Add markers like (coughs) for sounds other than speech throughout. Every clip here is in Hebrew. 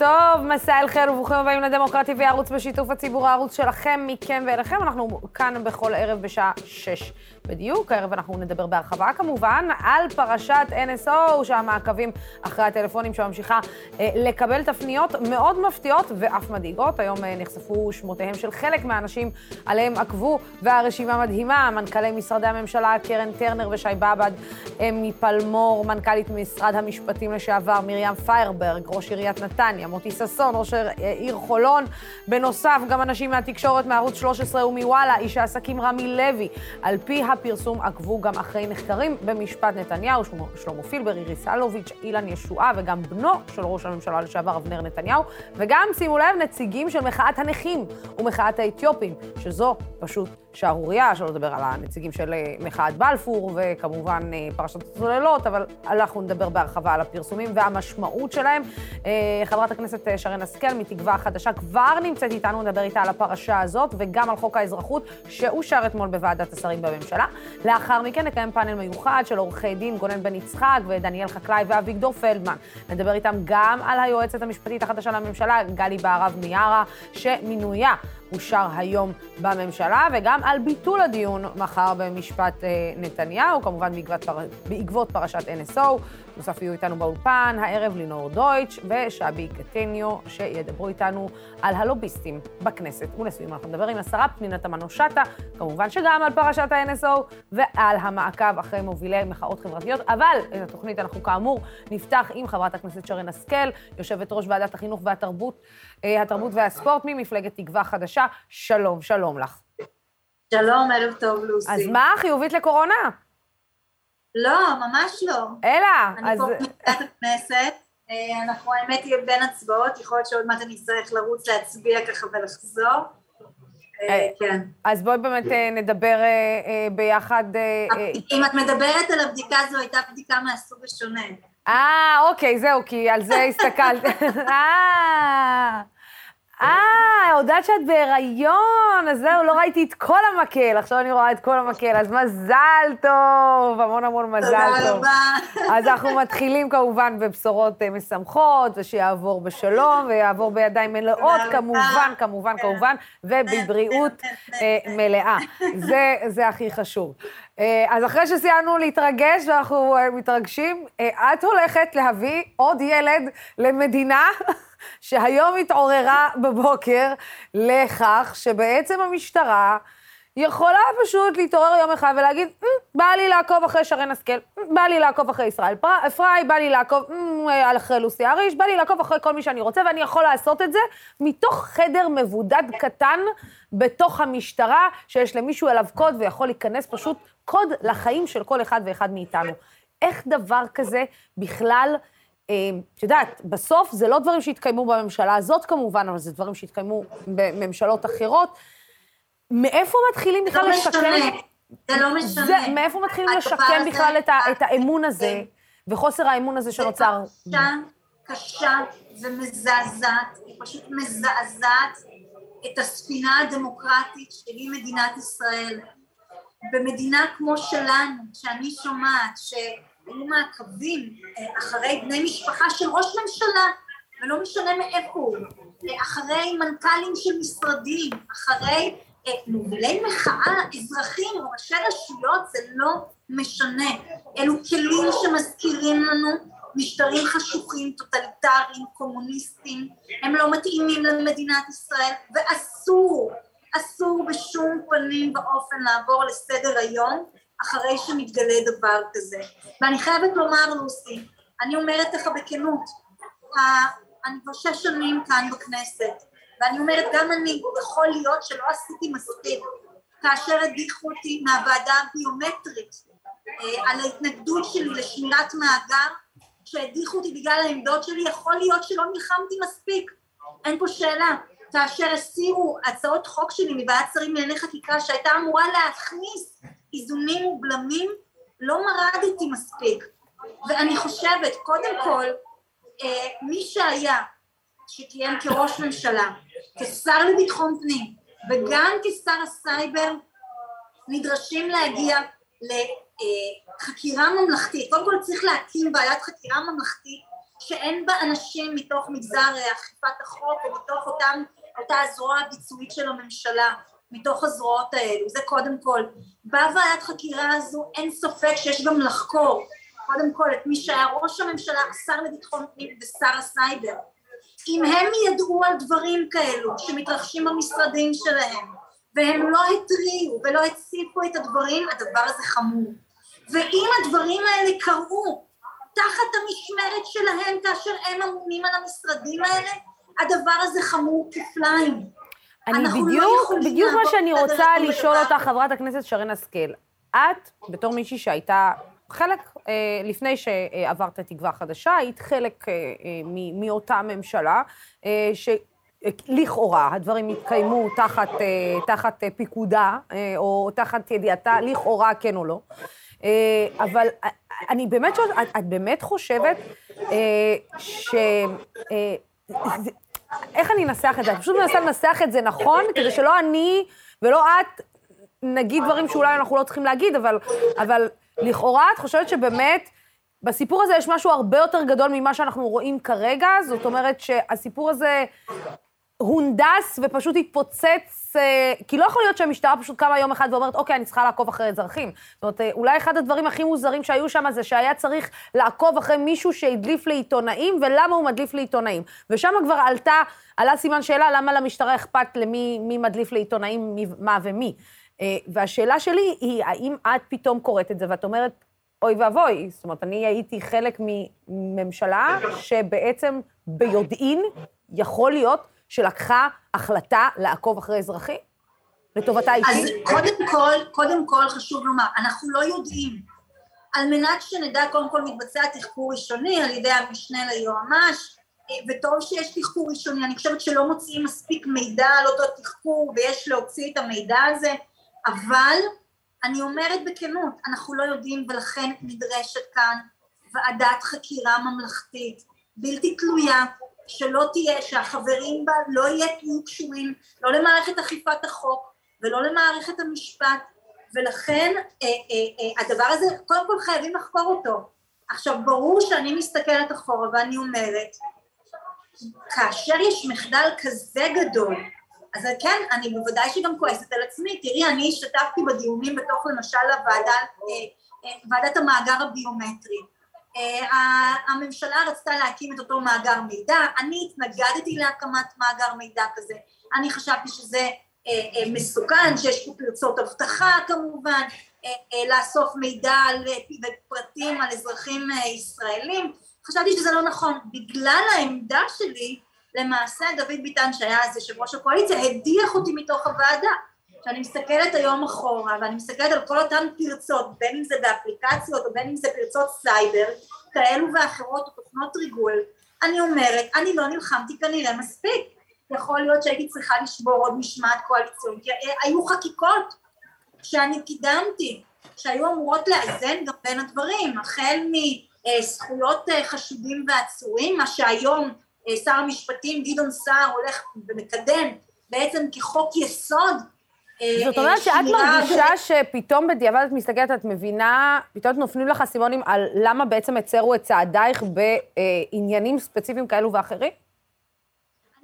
טוב, מסע אל חיל וברוכים הבאים לדמוקרטי וערוץ בשיתוף הציבור, הערוץ שלכם, מכם ואליכם. אנחנו כאן בכל ערב בשעה שש בדיוק. הערב אנחנו נדבר בהרחבה כמובן על פרשת NSO, שהמעקבים אחרי הטלפונים שממשיכה אה, לקבל תפניות מאוד מפתיעות ואף מדאיגות. היום אה, נחשפו שמותיהם של חלק מהאנשים עליהם עקבו, והרשימה מדהימה, מנכ"לי משרדי הממשלה, קרן טרנר ושי באב"ד, אמי פלמור, מנכ"לית משרד המשפטים לשעבר, מרים פיירברג, ראש עיריית נתניה, מוטי ששון, ראש העיר חולון. בנוסף, גם אנשים מהתקשורת, מערוץ 13 ומוואלה, איש העסקים רמי לוי. על פי הפרסום עקבו גם אחרי נחקרים במשפט נתניהו, שלמה פילבר, איריס אלוביץ', אילן ישועה וגם בנו של ראש הממשלה לשעבר אבנר נתניהו, וגם, שימו לב, נציגים של מחאת הנכים ומחאת האתיופים, שזו פשוט שערורייה, שלא לדבר על הנציגים של אה, מחאת בלפור, וכמובן אה, פרשת הצוללות, אבל אנחנו נדבר בהרחבה על הפרסומים והמשמעות שלהם. אה, חברת הכנסת שרן השכל מתקווה חדשה כבר נמצאת איתנו, נדבר איתה על הפרשה הזאת, וגם על חוק האזרחות שאושר אתמול בוועדת השרים בממשלה. לאחר מכן נקיים פאנל מיוחד של עורכי דין גונן בן יצחק ודניאל חקלאי ואביגדור פלדמן. נדבר איתם גם על היועצת המשפטית החדשה לממשלה, גלי בהרב מיארה, שמינויה אושר היום בממשלה, וגם על ביטול הדיון מחר במשפט אה, נתניהו, כמובן בעקבות, פר... בעקבות פרשת NSO. נוסף יהיו איתנו באולפן הערב לינור דויטש ושבי קטניו, שידברו איתנו על הלוביסטים בכנסת. ולסיום אנחנו נדבר עם השרה פנינה תמנו-שטה, כמובן שגם על פרשת ה-NSO ועל המעקב אחרי מובילי מחאות חברתיות, אבל את התוכנית אנחנו כאמור נפתח עם חברת הכנסת שרן השכל, יושבת ראש ועדת החינוך והתרבות, אה, התרבות והספורט ממפלגת תקווה חדשה. שלום, שלום לך. שלום, ערב טוב, לוסי. אז מה, חיובית לקורונה? לא, ממש לא. אלא, אני אז... אני פה בוועדת הכנסת, אה, אנחנו האמת היא בין הצבעות, יכול להיות שעוד מעט אני אצטרך לרוץ להצביע ככה ולחזור. אה, אה, כן. אז בואי באמת נדבר ביחד. אם את מדברת על הבדיקה, זו הייתה בדיקה מהסוג השונה. אה, אוקיי, זהו, כי על זה הסתכלת. (laughs) אה... אה, הודעת שאת בהיריון, אז זהו, לא ראיתי את כל המקל, עכשיו אני רואה את כל המקל, אז מזל טוב, המון המון מזל טוב. תודה רבה. אז אנחנו מתחילים כמובן בבשורות אה, משמחות, ושיעבור בשלום, ויעבור בידיים מלאות, כמובן, כמובן. כמובן, ובבריאות אה, מלאה. זה, זה הכי חשוב. אה, אז אחרי שסיימנו להתרגש, ואנחנו מתרגשים, את הולכת להביא עוד ילד למדינה שהיום התעוררה בבוקר לכך שבעצם המשטרה יכולה פשוט להתעורר יום אחד ולהגיד, אה, בא לי לעקוב אחרי שרן השכל, אה, בא לי לעקוב אחרי ישראל פריי, בא לי לעקוב אה, אחרי לוסי אריש, בא לי לעקוב אחרי כל מי שאני רוצה, ואני יכול לעשות את זה מתוך חדר מבודד קטן בתוך המשטרה, שיש למישהו אליו קוד ויכול להיכנס פשוט קוד לחיים של כל אחד ואחד מאיתנו. איך דבר כזה בכלל... אמ, את יודעת, בסוף זה לא דברים שהתקיימו בממשלה הזאת כמובן, אבל זה דברים שהתקיימו בממשלות אחרות. מאיפה מתחילים בכלל לא לשקם... זה לא משנה. זה, מאיפה מתחילים לשקם בכלל את, ה, את האמון הזה, וחוסר האמון הזה שנוצר? זה קשה, קשה ומזעזעת, היא פשוט מזעזעת את הספינה הדמוקרטית שהיא מדינת ישראל. במדינה כמו שלנו, שאני שומעת ש... היו מעקבים אה, אחרי בני משפחה של ראש ממשלה, ולא משנה מאיפה הוא, אה, אחרי מנכ"לים של משרדים, אחרי אה, מובילי מחאה, אזרחים, ראשי רשויות, זה לא משנה. אלו כלים שמזכירים לנו משטרים חשוכים, טוטליטריים, קומוניסטיים, הם לא מתאימים למדינת ישראל, ואסור, אסור בשום פנים ואופן לעבור לסדר היום אחרי שמתגלה דבר כזה. ואני חייבת לומר לוסי, אני אומרת לך בכנות, אני כבר שש שנים כאן בכנסת, ואני אומרת גם אני, יכול להיות שלא עשיתי מספיק כאשר הדיחו אותי מהוועדה הביומטרית אה, על ההתנגדות שלי לשמירת מאגר, שהדיחו אותי בגלל העמדות שלי, יכול להיות שלא נלחמתי מספיק, אין פה שאלה. כאשר הסירו הצעות חוק שלי מוועדת שרים לענייני חקיקה שהייתה אמורה להכניס איזונים ובלמים לא מרדתי מספיק. ואני חושבת קודם כל אה, מי שהיה שכיהן כראש ממשלה כשר לביטחון פנים וגם כשר הסייבר נדרשים להגיע לחקירה ממלכתית. קודם כל צריך להקים ועדת חקירה ממלכתית שאין בה אנשים מתוך מגזר אכיפת החוק או מתוך אותם, אותה הזרוע הביצועית של הממשלה, מתוך הזרועות האלו, זה קודם כל. בוועדת חקירה הזו אין ספק שיש גם לחקור קודם כל את מי שהיה ראש הממשלה, השר לביטחון פנים ושר הסייבר. אם הם ידעו על דברים כאלו שמתרחשים במשרדים שלהם והם לא התריעו ולא הציפו את הדברים, הדבר הזה חמור. ואם הדברים האלה קרו תחת המשמרת שלהם כאשר הם אמונים על המשרדים האלה, הדבר הזה חמור כפליים. אני בדיוק, לא בדיוק מה שאני רוצה לשאול אותך, חברת הכנסת שרן השכל. את, בתור מישהי שהייתה חלק, אה, לפני שעברת תקווה חדשה, היית חלק אה, אה, מאותה ממשלה, שלכאורה הדברים התקיימו תחת, תחת פיקודה, או תחת ידיעתה, לכאורה כן או לא. אבל אני באמת שואלת, את, את באמת חושבת ש... איך אני אנסח את זה? אני פשוט מנסה לנסח את זה נכון, כדי שלא אני ולא את נגיד דברים שאולי אנחנו לא צריכים להגיד, אבל, אבל לכאורה את חושבת שבאמת בסיפור הזה יש משהו הרבה יותר גדול ממה שאנחנו רואים כרגע? זאת אומרת שהסיפור הזה הונדס ופשוט התפוצץ, כי לא יכול להיות שהמשטרה פשוט קמה יום אחד ואומרת, אוקיי, אני צריכה לעקוב אחרי אזרחים. זאת אומרת, אה, אולי אחד הדברים הכי מוזרים שהיו שם זה שהיה צריך לעקוב אחרי מישהו שהדליף לעיתונאים, ולמה הוא מדליף לעיתונאים. ושם כבר עלתה, עלה סימן שאלה, למה למשטרה אכפת למי מי מדליף לעיתונאים, מי, מה ומי. אה, והשאלה שלי היא, האם את פתאום קוראת את זה ואת אומרת, אוי ואבוי, זאת אומרת, אני הייתי חלק מממשלה שבעצם ביודעין יכול להיות שלקחה החלטה לעקוב אחרי אזרחים? לטובתה אישית? אז קודם כל, קודם כל חשוב לומר, אנחנו לא יודעים. על מנת שנדע, קודם כל מתבצע תחקור ראשוני על ידי המשנה ליועמ"ש, אה, וטוב שיש תחקור ראשוני, אני חושבת שלא מוציאים מספיק מידע על אותו תחקור ויש להוציא את המידע הזה. אבל אני אומרת בכנות, אנחנו לא יודעים ולכן נדרשת כאן ועדת חקירה ממלכתית בלתי תלויה, שלא תהיה, שהחברים בה לא יהיו קשורים לא למערכת אכיפת החוק ולא למערכת המשפט ולכן אה, אה, אה, הדבר הזה קודם כל חייבים לחקור אותו. עכשיו ברור שאני מסתכלת אחורה ואני אומרת כאשר יש מחדל כזה גדול אז כן, אני בוודאי שגם כועסת על עצמי, תראי, אני השתתפתי בדיונים בתוך למשל הוועדה, אה, אה, ועדת המאגר הביומטרי. אה, הממשלה רצתה להקים את אותו מאגר מידע, אני התנגדתי להקמת מאגר מידע כזה, אני חשבתי שזה מסוכן, שיש פה פרצות אבטחה כמובן, לאסוף מידע ופרטים על אזרחים ישראלים, חשבתי שזה לא נכון, בגלל העמדה שלי למעשה דוד ביטן שהיה אז יושב ראש הקואליציה הדיח אותי מתוך הוועדה. כשאני מסתכלת היום אחורה ואני מסתכלת על כל אותן פרצות בין אם זה באפליקציות או בין אם זה פרצות סייבר כאלו ואחרות או תוכנות ריגול אני אומרת אני לא נלחמתי כנראה מספיק. יכול להיות שהייתי צריכה לשבור עוד משמעת קואליציונית כי היו חקיקות שאני קידמתי שהיו אמורות לאזן גם בין הדברים החל מזכויות אה, חשודים ועצורים מה שהיום אה, שר המשפטים גדעון סער הולך ומקדם בעצם כחוק יסוד אה, זאת אומרת שאת מרגישה שפתאום בדיעבד את מסתכלת, את מבינה, פתאום נופלים לך אסימונים על למה בעצם הצרו את צעדייך בעניינים ספציפיים כאלו ואחרים?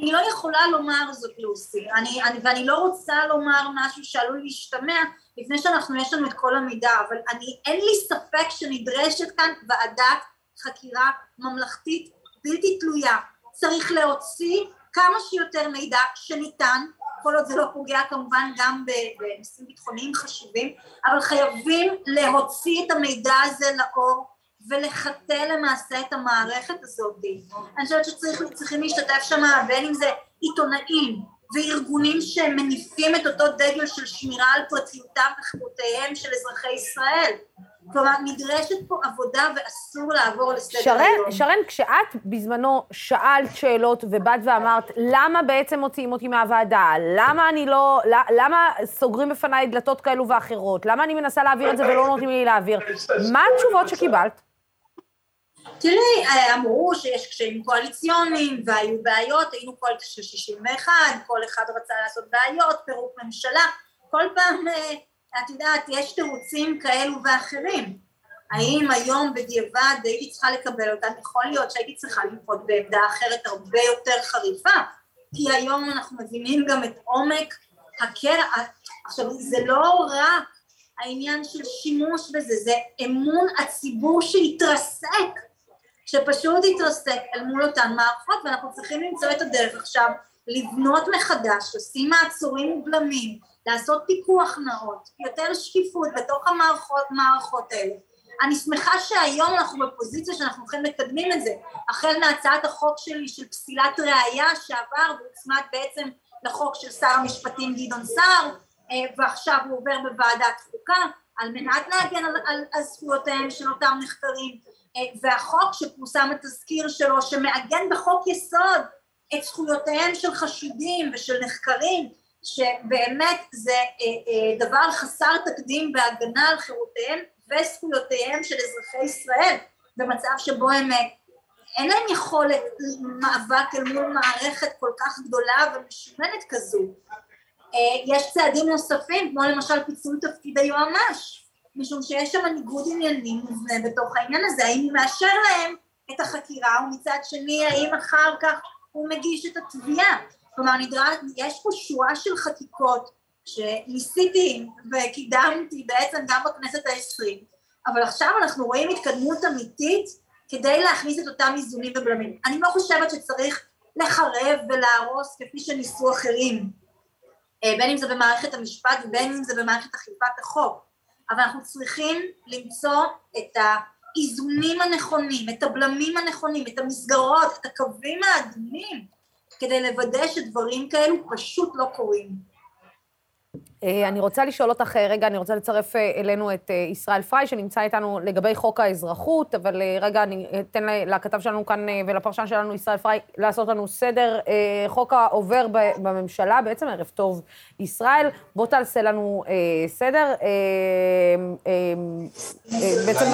אני לא יכולה לומר זאת, לוסי, אני, אני, ואני לא רוצה לומר משהו שעלול להשתמע לפני שאנחנו, יש לנו את כל המידע, אבל אני, אין לי ספק שנדרשת כאן ועדת חקירה ממלכתית בלתי תלויה, צריך להוציא כמה שיותר מידע שניתן, כל עוד זה לא פוגע כמובן גם בנושאים ביטחוניים חשובים, אבל חייבים להוציא את המידע הזה לאור ולחטא למעשה את המערכת הזאת. אני חושבת שצריכים להשתתף שם בין אם זה עיתונאים וארגונים שמניפים את אותו דגל של שמירה על פרטיותם וחירותיהם של אזרחי ישראל. כלומר, נדרשת פה עבודה ואסור לעבור לסדר שרן, היום. שרן, כשאת בזמנו שאלת שאלות ובאת ואמרת, למה בעצם מוציאים אותי מהוועדה? למה אני לא... למה סוגרים בפניי דלתות כאלו ואחרות? למה אני מנסה להעביר את זה ולא נותנים לי להעביר? מה התשובות שקיבלת? תראי, אמרו שיש קשיים קואליציוניים והיו בעיות, היינו קואליציה של 61, כל אחד רצה לעשות בעיות, פירוק ממשלה, כל פעם... את יודעת, יש תירוצים כאלו ואחרים. האם היום בדיעבד הייתי צריכה לקבל אותם? יכול להיות שהייתי צריכה לנקוט בעמדה אחרת הרבה יותר חריפה, כי היום אנחנו מבינים גם את עומק הקרע. עכשיו, זה לא רק העניין של שימוש בזה, זה אמון הציבור שהתרסק, שפשוט התרסק אל מול אותן מערכות, ואנחנו צריכים למצוא את הדרך עכשיו לבנות מחדש, לשים מעצורים ובלמים, לעשות פיקוח נאות, יותר שקיפות בתוך המערכות, האלה. אני שמחה שהיום אנחנו בפוזיציה שאנחנו הולכים לקדמים את זה, החל מהצעת החוק שלי של פסילת ראייה שעבר והוצמד בעצם לחוק של שר המשפטים גדעון סער, אה, ועכשיו הוא עובר בוועדת חוקה, על מנת להגן על, על, על זכויותיהם של אותם נחקרים, אה, והחוק שפורסם התזכיר שלו שמעגן בחוק יסוד את זכויותיהם של חשודים ושל נחקרים, שבאמת זה אה, דבר חסר תקדים בהגנה על חירותיהם וזכויותיהם של אזרחי ישראל במצב שבו הם אין להם יכולת מאבק אל מול מערכת כל כך גדולה ומשומנת כזו. אה, יש צעדים נוספים, כמו למשל פיצול תפקיד היועמ"ש, משום שיש שם ניגוד עניינים מובנה בתוך העניין הזה, האם הוא מאשר להם את החקירה, ומצד שני האם אחר כך הוא מגיש את התביעה. כלומר, נדרש, יש פה שורה של חקיקות שניסיתי וקידמתי בעצם גם בכנסת העשרים, אבל עכשיו אנחנו רואים התקדמות אמיתית כדי להכניס את אותם איזונים ובלמים. אני לא חושבת שצריך לחרב ולהרוס כפי שניסו אחרים, אה, בין אם זה במערכת המשפט ובין אם זה במערכת אכיפת החוק, אבל אנחנו צריכים למצוא את האיזונים הנכונים, את הבלמים הנכונים, את המסגרות, את הקווים האדומים, כדי לוודא שדברים כאלו פשוט לא קורים. אה, אני רוצה לשאול אותך אה, רגע, אני רוצה לצרף אה, אלינו את ישראל פריי, שנמצא איתנו לגבי חוק האזרחות, אבל רגע, אני אתן לכתב שלנו כאן ולפרשן שלנו, ישראל פריי, לעשות לנו סדר. חוק העובר בממשלה, בעצם ערב טוב, ישראל, בוא תעשה לנו סדר. בעצם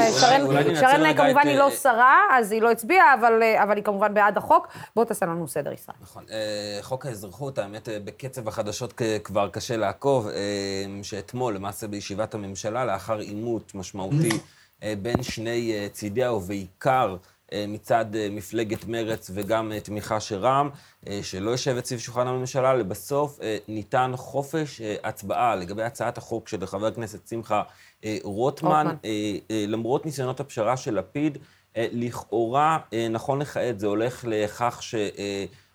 שרן כמובן היא לא שרה, אז היא לא הצביעה, אבל היא כמובן בעד החוק. בוא תעשה לנו סדר, ישראל. נכון. חוק האזרחות, האמת, בקצב החדשות כבר קשה לעקוב. אמ, שאתמול, למעשה בישיבת הממשלה, לאחר עימות משמעותי אה, בין שני אה, צידיה, ובעיקר אה, מצד מפלגת מרץ וגם תמיכה של רע"מ, שלא יושבת סביב שולחן הממשלה, לבסוף ניתן חופש הצבעה לגבי הצעת החוק של חבר הכנסת שמחה רוטמן, למרות ניסיונות הפשרה של לפיד, לכאורה, נכון לכעת, זה הולך לכך ש...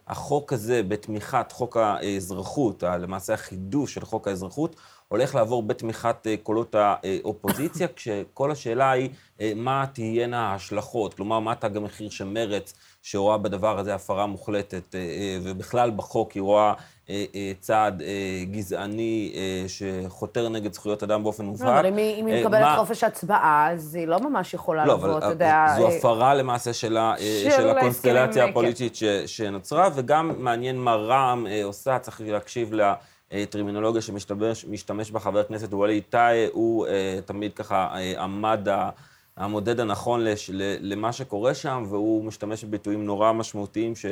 החוק הזה, בתמיכת חוק האזרחות, למעשה החידוש של חוק האזרחות, הולך לעבור בתמיכת אה, קולות האופוזיציה, כשכל השאלה היא אה, מה תהיינה ההשלכות, כלומר, מה תג המחיר של מרץ, שרואה בדבר הזה הפרה מוחלטת, אה, ובכלל בחוק היא רואה צעד גזעני שחותר נגד זכויות אדם באופן לא, מובהק. לא, אבל אם היא מקבלת. חופש הצבעה, אז היא לא ממש יכולה לא, לבוא, אתה יודע... זו הפרה למעשה של, הקונסטלציה הפוליטית שנוצרה, וגם מעניין מה רע"מ עושה, צריך להקשיב לה... טרמינולוגיה שמשתמש בה חבר הכנסת ווליד טאי, הוא אה, תמיד ככה אה, עמד המודד הנכון לש, למה שקורה שם, והוא משתמש בביטויים נורא משמעותיים ש,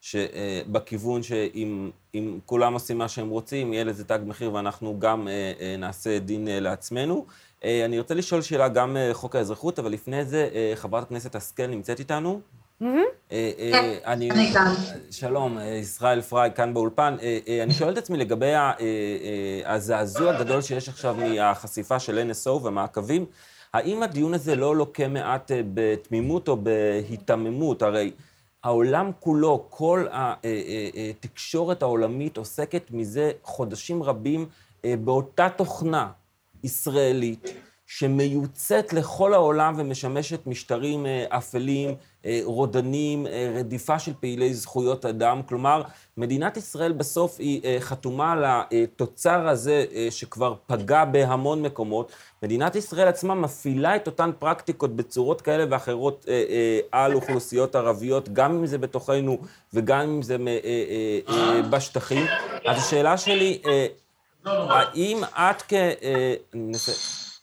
שבכיוון שאם כולם עושים מה שהם רוצים, יהיה לזה תג מחיר ואנחנו גם אה, נעשה דין לעצמנו. אני רוצה לשאול שאלה גם חוק האזרחות, אבל לפני זה, חברת הכנסת השכל נמצאת איתנו? אה, אה, כן, אני כאן. שלום, אה, ישראל פריי, כאן באולפן. אני שואל את עצמי לגבי הזעזוע הגדול שיש עכשיו מהחשיפה של NSO ומעקבים, האם הדיון הזה לא לוקה מעט בתמימות או בהיתממות? הרי העולם כולו, כל התקשורת העולמית עוסקת מזה חודשים רבים באותה תוכנה ישראלית. שמיוצאת לכל העולם ומשמשת משטרים אה, אפלים, אה, רודנים, אה, רדיפה של פעילי זכויות אדם. כלומר, מדינת ישראל בסוף היא חתומה על התוצר הזה שכבר פגע בהמון מקומות. מדינת ישראל עצמה מפעילה את אותן פרקטיקות בצורות כאלה ואחרות על אוכלוסיות ערביות, גם אם זה בתוכנו וגם אם זה בשטחים. אז השאלה שלי, האם את כ...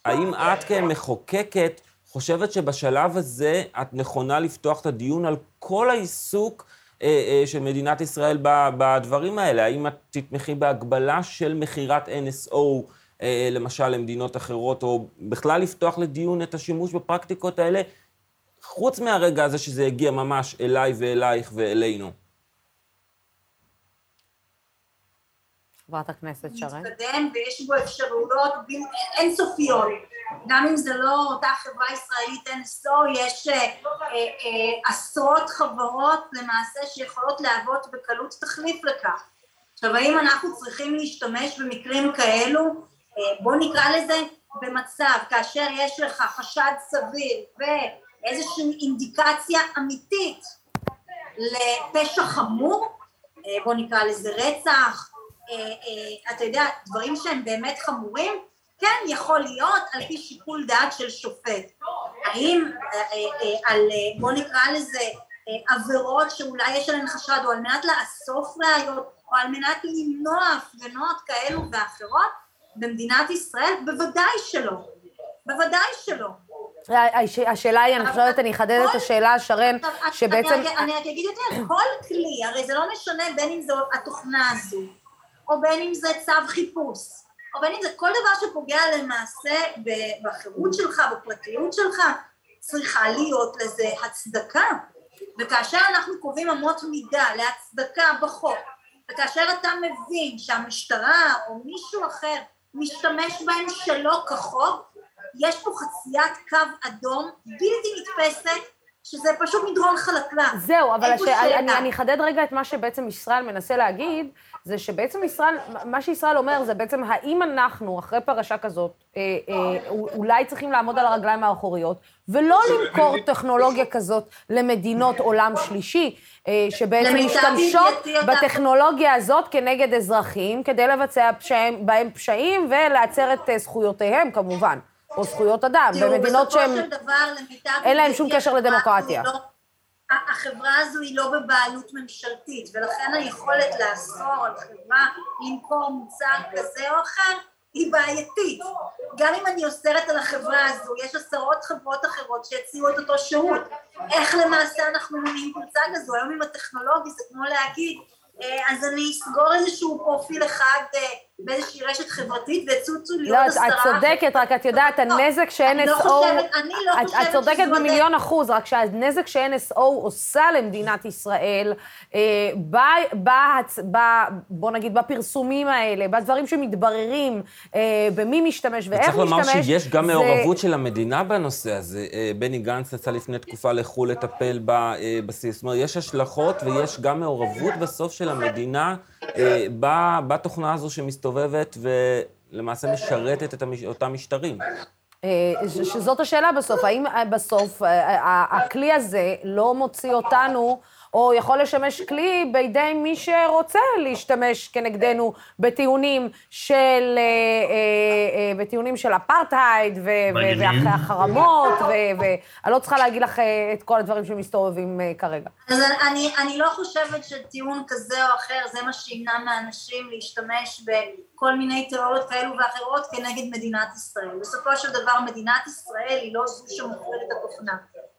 האם את כמחוקקת חושבת שבשלב הזה את נכונה לפתוח את הדיון על כל העיסוק אה, אה, של מדינת ישראל בדברים האלה? האם את תתמכי בהגבלה של מכירת NSO למשל למדינות אחרות, או בכלל לפתוח לדיון את השימוש בפרקטיקות האלה, חוץ מהרגע הזה שזה הגיע ממש אליי ואלייך ואלינו. חברת הכנסת שרן. מתקדם ויש בו אפשרויות אינסופיות. גם אם זה לא אותה חברה ישראלית NSO, יש אה, אה, עשרות חברות למעשה שיכולות להוות בקלות תחליף לכך. עכשיו האם אנחנו צריכים להשתמש במקרים כאלו, אה, בוא נקרא לזה במצב כאשר יש לך חשד סביר ואיזושהי אינדיקציה אמיתית לפשע חמור, אה, בוא נקרא לזה רצח, אתה יודע, דברים שהם באמת חמורים, כן יכול להיות על פי שיקול דעת של שופט. האם אה, על, בוא נקרא לזה, עבירות שאולי יש עליהן חשד, או על מנת לאסוף ראיות, או על מנת למנוע הפגנות כאלו ואחרות, במדינת ישראל? בוודאי שלא. בוודאי שלא. השאלה היא, אני חושבת, אני אחדד את השאלה, שרן, שבעצם... אני רק אגיד יותר, כל כלי, הרי זה לא משנה בין אם זו התוכנה הזו, או בין אם זה צו חיפוש, או בין אם זה כל דבר שפוגע למעשה בחירות שלך, בפרטיות שלך, צריכה להיות לזה הצדקה. וכאשר אנחנו קובעים אמות מידה להצדקה בחוק, וכאשר אתה מבין שהמשטרה או מישהו אחר משתמש בהם שלא כחוק, יש פה חציית קו אדום בלתי נתפסת שזה פשוט מדרון חלקלק. זהו, אבל הש... אני, אני אחדד רגע את מה שבעצם ישראל מנסה להגיד, זה שבעצם ישראל, מה שישראל אומר זה בעצם האם אנחנו, אחרי פרשה כזאת, אה, אה, אולי צריכים לעמוד על הרגליים האחוריות, ולא למכור טכנולוגיה כזאת למדינות עולם שלישי, אה, שבעצם משתמשות בטכנולוגיה הזאת כנגד אזרחים, כדי לבצע פשעים, בהם פשעים ולעצר את זכויותיהם, כמובן. או זכויות אדם, במדינות שהן... אין להן שום קשר לדמוקרטיה. לא- החברה הזו היא לא בבעלות ממשלתית, ולכן היכולת לאסור על חברה למכור מוצר כזה או אחר היא בעייתית. גם אם אני אוסרת על החברה הזו, יש עשרות חברות אחרות שהציעו את אותו שירות. איך למעשה אנחנו מונעים קבוצה כזו? היום עם הטכנולוגי זה כמו להגיד, אה, אז אני אסגור איזשהו פרופיל אחד אה, באיזושהי רשת חברתית ויצוצו להיות לא, עשרה... לא, את צודקת, רק את יודעת, הנזק ש-NSO... אני לא חושבת, אני לא חושבת את צודקת במיליון אחוז, רק שהנזק ש-NSO עושה למדינת ישראל, אה, בוא נגיד, בפרסומים האלה, בדברים שמתבררים, אה, במי משתמש ואיך משתמש, צריך לומר שיש גם מעורבות של המדינה בנושא הזה. אה, בני גנץ יצא לפני תקופה לחו"ל לטפל בסיס. זאת אומרת, יש השלכות ויש גם מעורבות בסוף של המדינה. אה, בתוכנה הזו שמסתובבת ולמעשה משרתת את אותם משטרים. אה, שזאת השאלה בסוף, האם אה, בסוף הכלי הזה לא מוציא אותנו או יכול לשמש כלי בידי מי שרוצה להשתמש כנגדנו בטיעונים של, אה, אה, אה, בטיעונים של אפרטהייד והחרמות, ואני לא צריכה להגיד לך את כל הדברים שמסתובבים כרגע. אז אני, אני לא חושבת שטיעון כזה או אחר זה מה שימנע מאנשים להשתמש בכל מיני תיאוריות כאלו ואחרות כנגד מדינת ישראל. בסופו של דבר מדינת ישראל היא לא זו שמוכרת את התוכנה.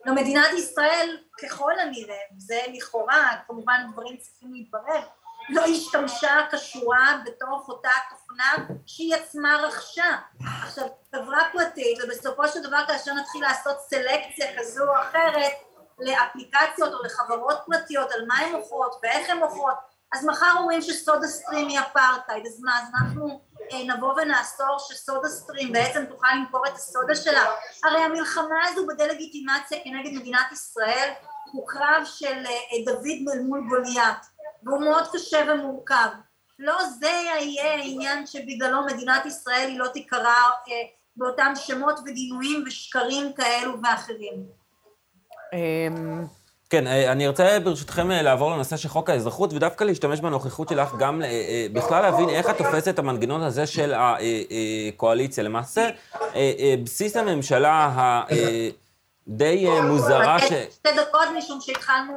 למדינת ישראל ככל הנראה, זה לכאורה, כמובן דברים צריכים להתברר, לא השתמשה כשורה בתוך אותה תוכנה שהיא עצמה רכשה. עכשיו, חברה פרטית, ובסופו של דבר כאשר נתחיל לעשות סלקציה כזו או אחרת לאפליקציות או לחברות פרטיות על מה הן מוכרות ואיך הן מוכרות, אז מחר אומרים שסודה סטרים היא אפרטהייד, אז מה, אז אנחנו נבוא ונאסור שסודה סטרים בעצם תוכל למכור את הסודה שלה? הרי המלחמה הזו בדה-לגיטימציה כנגד מדינת ישראל הוא קרב של אה, דוד אל מול גוליית, והוא מאוד קשה ומורכב. לא זה יהיה העניין שבגללו מדינת ישראל היא לא תיקרא אה, באותם שמות וגינויים ושקרים כאלו ואחרים. כן, אה, אני ארצה ברשותכם אה, לעבור לנושא של חוק האזרחות, ודווקא להשתמש בנוכחות שלך גם אה, בכלל להבין איך את תופסת את המנגנון הזה של הקואליציה. למעשה, בסיס הממשלה הדי מוזרה ש... שתי דקות משום שהתחלנו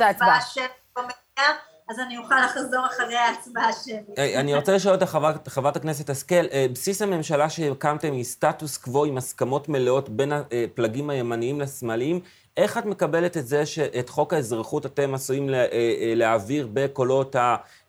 הצבעה של במליאה. אז אני אוכל לחזור אחרי ההצבעה שלי. אני רוצה לשאול אותך, חברת הכנסת השכל, בסיס הממשלה שהקמתם היא סטטוס קוו עם הסכמות מלאות בין הפלגים הימניים לשמאליים. איך את מקבלת את זה שאת חוק האזרחות אתם עשויים לה, להעביר בקולות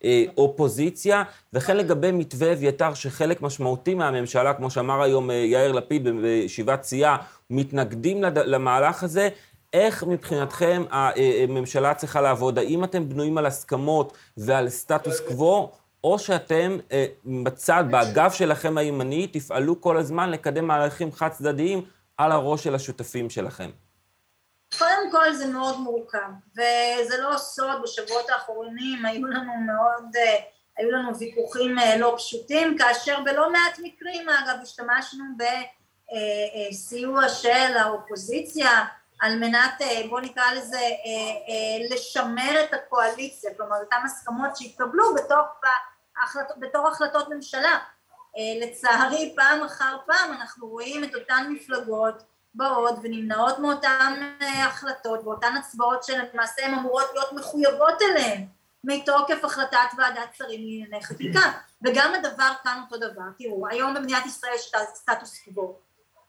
האופוזיציה, וכן לגבי מתווה אביתר, שחלק משמעותי מהממשלה, כמו שאמר היום יאיר לפיד בישיבת סיעה, מתנגדים למהלך הזה, איך מבחינתכם הממשלה צריכה לעבוד? האם אתם בנויים על הסכמות ועל סטטוס קוו, או שאתם אה, בצד, באגף שלכם הימני, תפעלו כל הזמן לקדם מהלכים חד-צדדיים על הראש של השותפים שלכם? קודם כל זה מאוד מורכב, וזה לא סוד, בשבועות האחרונים היו לנו מאוד, אה, היו לנו ויכוחים אה, לא פשוטים, כאשר בלא מעט מקרים, אגב, השתמשנו בסיוע של האופוזיציה, על מנת, אה, בוא נקרא לזה, אה, אה, לשמר את הקואליציה, כלומר אותן הסכמות שהתקבלו בתוך, החלטות, בתור החלטות ממשלה. לצערי פעם אחר פעם אנחנו רואים את אותן מפלגות באות ונמנעות מאותן החלטות ואותן הצבעות שלמעשה הן אמורות להיות מחויבות אליהן מתוקף החלטת ועדת שרים לענייני חקיקה. וגם הדבר כאן אותו דבר, תראו היום במדינת ישראל יש סטטוס קוו.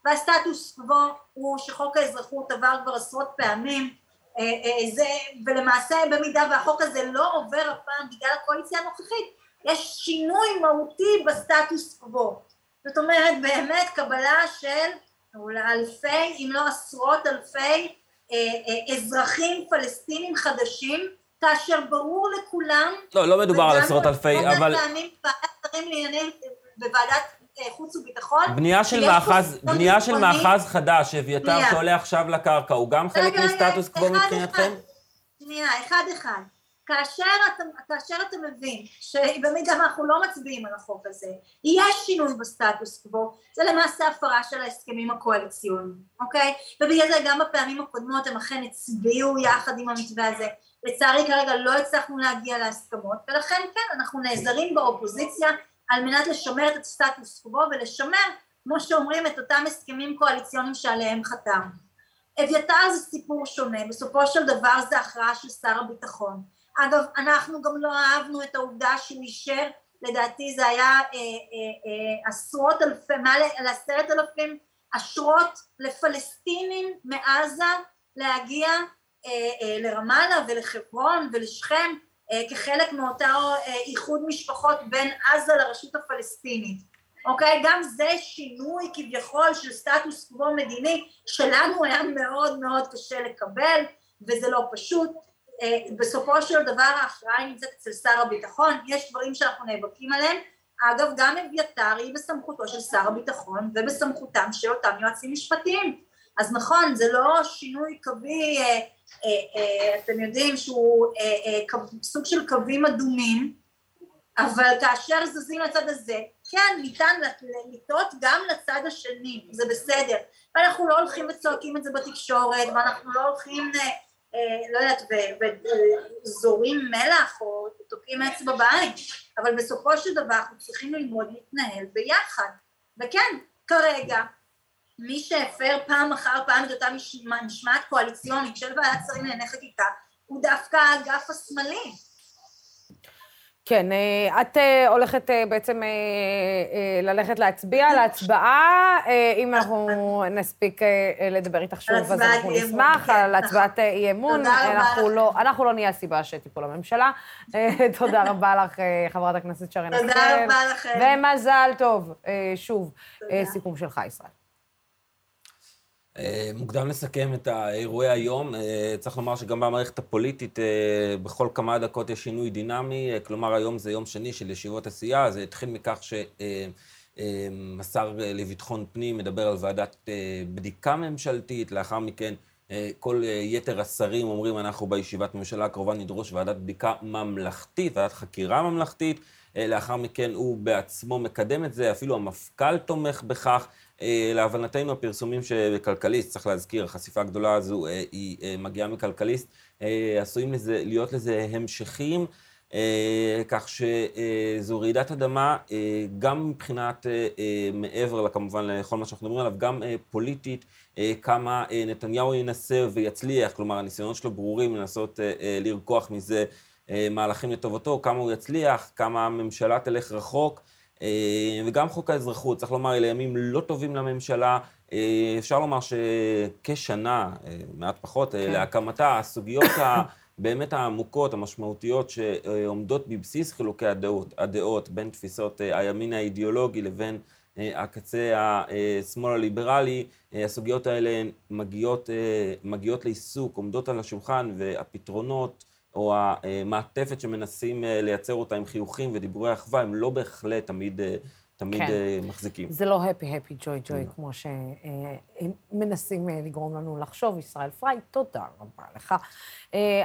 והסטטוס קוו הוא שחוק האזרחות עבר כבר עשרות פעמים אה, אה, זה, ולמעשה במידה והחוק הזה לא עובר הפעם בגלל הקואליציה הנוכחית יש שינוי מהותי בסטטוס קוו. זאת אומרת באמת קבלה של אלפי אם לא עשרות אלפי אה, אזרחים פלסטינים חדשים כאשר ברור לכולם לא, לא מדובר על עשרות אלפי, אבל... בוועדת חוץ וביטחון. בנייה של מאחז, בנייה של מאחז חדש, אביתר שעולה עכשיו לקרקע, הוא גם חלק מסטטוס קוו מבחינתכם? שנייה, אחד אחד. כאשר אתה, כאשר אתה מבין שבמידה אנחנו לא מצביעים על החוק הזה, יש שינוי בסטטוס קוו, זה למעשה הפרה של ההסכמים הקואליציוניים, אוקיי? ובגלל זה גם בפעמים הקודמות הם אכן הצביעו יחד עם המתווה הזה. לצערי כרגע לא הצלחנו להגיע להסכמות, ולכן כן, אנחנו נעזרים באופוזיציה על מנת לשמר את הסטטוס קוו ולשמר, כמו שאומרים, את אותם הסכמים קואליציוניים שעליהם חתם. אביתר זה סיפור שונה, בסופו של דבר זה הכרעה של שר הביטחון. אגב, אנחנו גם לא אהבנו את העובדה שהוא אישר, לדעתי זה היה אה, אה, אה, עשרות אלפי, מעל עשרת אלפים אשרות לפלסטינים מעזה להגיע אה, אה, לרמאללה ולחברון ולשכם אה, כחלק מאותו אה, איחוד משפחות בין עזה לרשות הפלסטינית, אוקיי? גם זה שינוי כביכול של סטטוס קוו מדיני שלנו היה מאוד מאוד קשה לקבל וזה לא פשוט. אה, בסופו של דבר ההכרעה נמצאת אצל שר הביטחון, יש דברים שאנחנו נאבקים עליהם, אגב גם אביתר היא בסמכותו של שר הביטחון ובסמכותם של אותם יועצים משפטיים, אז נכון זה לא שינוי קווי אה, אה, אתם יודעים שהוא אה, סוג של קווים אדומים, אבל כאשר זזים לצד הזה, כן, ניתן לטעות גם לצד השני, זה בסדר, ואנחנו לא הולכים וצועקים את זה בתקשורת, ואנחנו לא הולכים, לא יודעת, וזורים מלח או תוקעים אצבע בעין, אבל בסופו של דבר אנחנו צריכים ללמוד להתנהל ביחד, וכן, כרגע מי שהפר פעם אחר פעם את אותה משמעת קואליציונית של ועדת שרים לענייני חקיקה הוא דווקא האגף השמאלי. כן, אה, את אה, הולכת אה, בעצם ללכת להצביע להצבעה, אם אנחנו נספיק לדבר איתך שוב, אז אנחנו נשמח על הצבעת אי אמון. לא, אנחנו לא נהיה הסיבה שתיפול הממשלה. (laughs) תודה רבה לך, חברת הכנסת שרן השכל. תודה רבה לכם. ומזל טוב, שוב, סיכום שלך, ישראל. אה, מוקדם לסכם את האירועי היום. אה, צריך לומר שגם במערכת הפוליטית, אה, בכל כמה דקות יש שינוי דינמי. כלומר, היום זה יום שני של ישיבות הסיעה. זה התחיל מכך שהשר לביטחון פנים מדבר על ועדת בדיקה ממשלתית. לאחר מכן, כל יתר השרים אומרים, אנחנו בישיבת ממשלה הקרובה נדרוש ועדת בדיקה ממלכתית, ועדת חקירה ממלכתית. לאחר מכן הוא בעצמו מקדם את זה, אפילו המפכ"ל תומך בכך. אה, להבנתנו הפרסומים של כלכליסט, צריך להזכיר, החשיפה הגדולה הזו אה, היא אה, מגיעה מכלכליסט, עשויים לזה, להיות לזה המשכים, כך שזו רעידת אדמה גם מבחינת, מעבר כמובן לכל מה שאנחנו מדברים עליו, גם פוליטית, כמה נתניהו ינסה ויצליח, כלומר הניסיונות שלו ברורים לנסות לרקוח מזה מהלכים לטובתו, כמה הוא יצליח, כמה הממשלה תלך רחוק. וגם חוק האזרחות, צריך לומר, אלה ימים לא טובים לממשלה. אפשר לומר שכשנה, מעט פחות, כן. להקמתה, הסוגיות (coughs) ה... באמת העמוקות, המשמעותיות, שעומדות בבסיס חילוקי הדעות, הדעות בין תפיסות הימין האידיאולוגי לבין הקצה השמאל הליברלי, הסוגיות האלה מגיעות, מגיעות לעיסוק, עומדות על השולחן, והפתרונות או המעטפת שמנסים לייצר אותה עם חיוכים ודיבורי אחווה, הם לא בהחלט תמיד... תמיד כן. מחזיקים. זה לא הפי, הפי, ג'וי, ג'וי, כמו שמנסים לגרום לנו לחשוב. ישראל פריי, תודה רבה לך.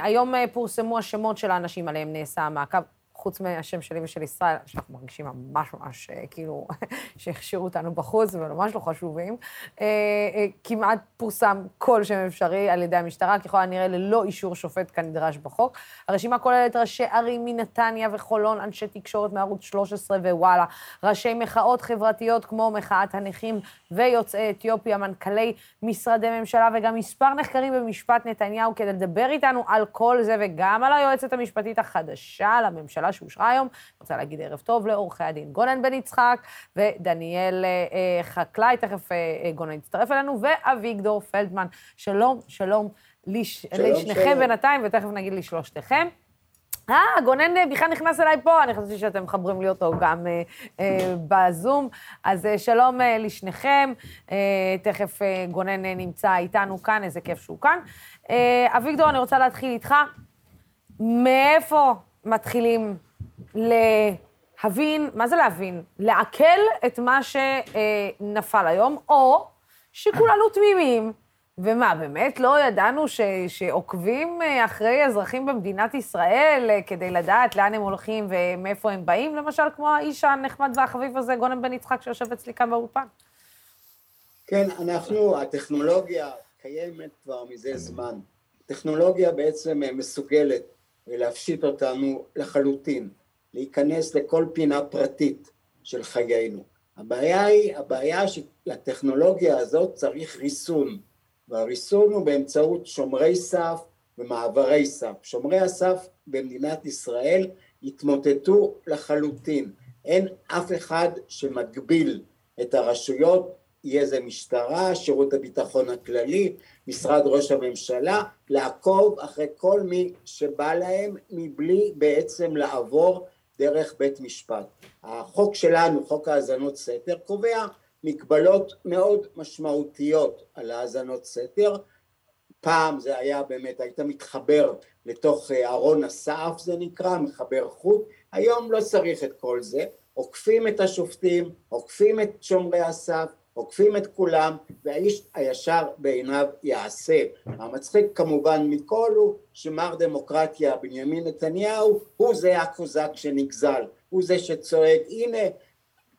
היום פורסמו השמות של האנשים עליהם נעשה המעקב. חוץ מהשם שלי ושל ישראל, שאנחנו מרגישים ממש ממש אה, כאילו (laughs) שהכשירו אותנו בחוץ וממש לא חשובים, אה, אה, כמעט פורסם כל שם אפשרי על ידי המשטרה, ככל הנראה ללא אישור שופט כנדרש בחוק. הרשימה כוללת ראשי ערים מנתניה וחולון, אנשי תקשורת מערוץ 13 ווואלה, ראשי מחאות חברתיות כמו מחאת הנכים ויוצאי אתיופיה, מנכ"לי משרדי ממשלה וגם מספר נחקרים במשפט נתניהו כדי לדבר איתנו על כל זה וגם על היועצת המשפטית החדשה לממשלה. שאושרה היום. אני רוצה להגיד ערב טוב לעורכי הדין גונן בן יצחק ודניאל אה, חקלאי, תכף אה, אה, גונן יצטרף אלינו, ואביגדור פלדמן. שלום, שלום לש... שלום, לשניכם שלום. בינתיים, ותכף נגיד לשלושתכם. אה, גונן בכלל נכנס אליי פה, אני חשבתי שאתם מחברים לי אותו גם אה, אה, בזום. אז אה, שלום אה, לשניכם, אה, תכף אה, גונן אה, נמצא איתנו כאן, איזה כיף שהוא כאן. אה, אביגדור, אני רוצה להתחיל איתך. מאיפה מתחילים להבין, מה זה להבין? לעכל את מה שנפל היום, או שכולנו תמימים. ומה, באמת לא ידענו ש, שעוקבים אחרי אזרחים במדינת ישראל כדי לדעת לאן הם הולכים ומאיפה הם באים, למשל, כמו האיש הנחמד והחביב הזה, גונן בן יצחק, שיושב אצלי כאן באולפן? כן, אנחנו, הטכנולוגיה קיימת כבר מזה זמן. טכנולוגיה בעצם מסוגלת ולהפשיט אותנו לחלוטין, להיכנס לכל פינה פרטית של חיינו. הבעיה היא, הבעיה שלטכנולוגיה הזאת צריך ריסון, והריסון הוא באמצעות שומרי סף ומעברי סף. שומרי הסף במדינת ישראל התמוטטו לחלוטין, אין אף אחד שמגביל את הרשויות יהיה זה משטרה, שירות הביטחון הכללי, משרד ראש הממשלה, לעקוב אחרי כל מי שבא להם מבלי בעצם לעבור דרך בית משפט. החוק שלנו, חוק האזנות סתר, קובע מגבלות מאוד משמעותיות על האזנות סתר. פעם זה היה באמת, היית מתחבר לתוך ארון הסף זה נקרא, מחבר חוט, היום לא צריך את כל זה, עוקפים את השופטים, עוקפים את שומרי הסף, עוקפים את כולם והאיש הישר בעיניו יעשה. המצחיק כמובן מכל הוא שמר דמוקרטיה בנימין נתניהו הוא זה הקוזק שנגזל, הוא זה שצועק הנה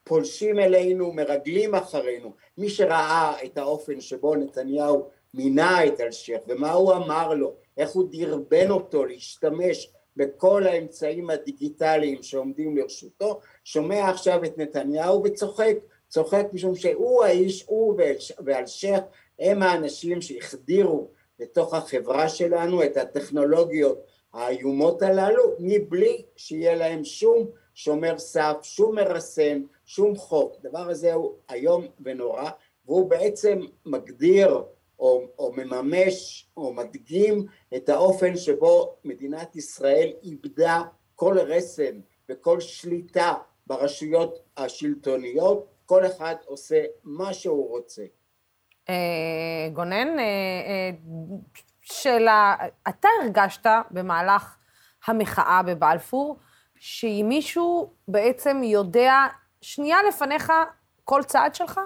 פולשים אלינו, מרגלים אחרינו. מי שראה את האופן שבו נתניהו מינה את אלשיך ומה הוא אמר לו, איך הוא דרבן אותו להשתמש בכל האמצעים הדיגיטליים שעומדים לרשותו, שומע עכשיו את נתניהו וצוחק צוחק משום שהוא האיש, הוא ואלשיך הם האנשים שהחדירו לתוך החברה שלנו את הטכנולוגיות האיומות הללו מבלי שיהיה להם שום שומר סף, שום מרסן, שום חוק. הדבר הזה הוא איום ונורא והוא בעצם מגדיר או, או מממש או מדגים את האופן שבו מדינת ישראל איבדה כל רסן וכל שליטה ברשויות השלטוניות כל אחד עושה מה שהוא רוצה. אה, גונן, אה, אה, שאלה, אתה הרגשת במהלך המחאה בבלפור, שאם מישהו בעצם יודע שנייה לפניך כל צעד שלך?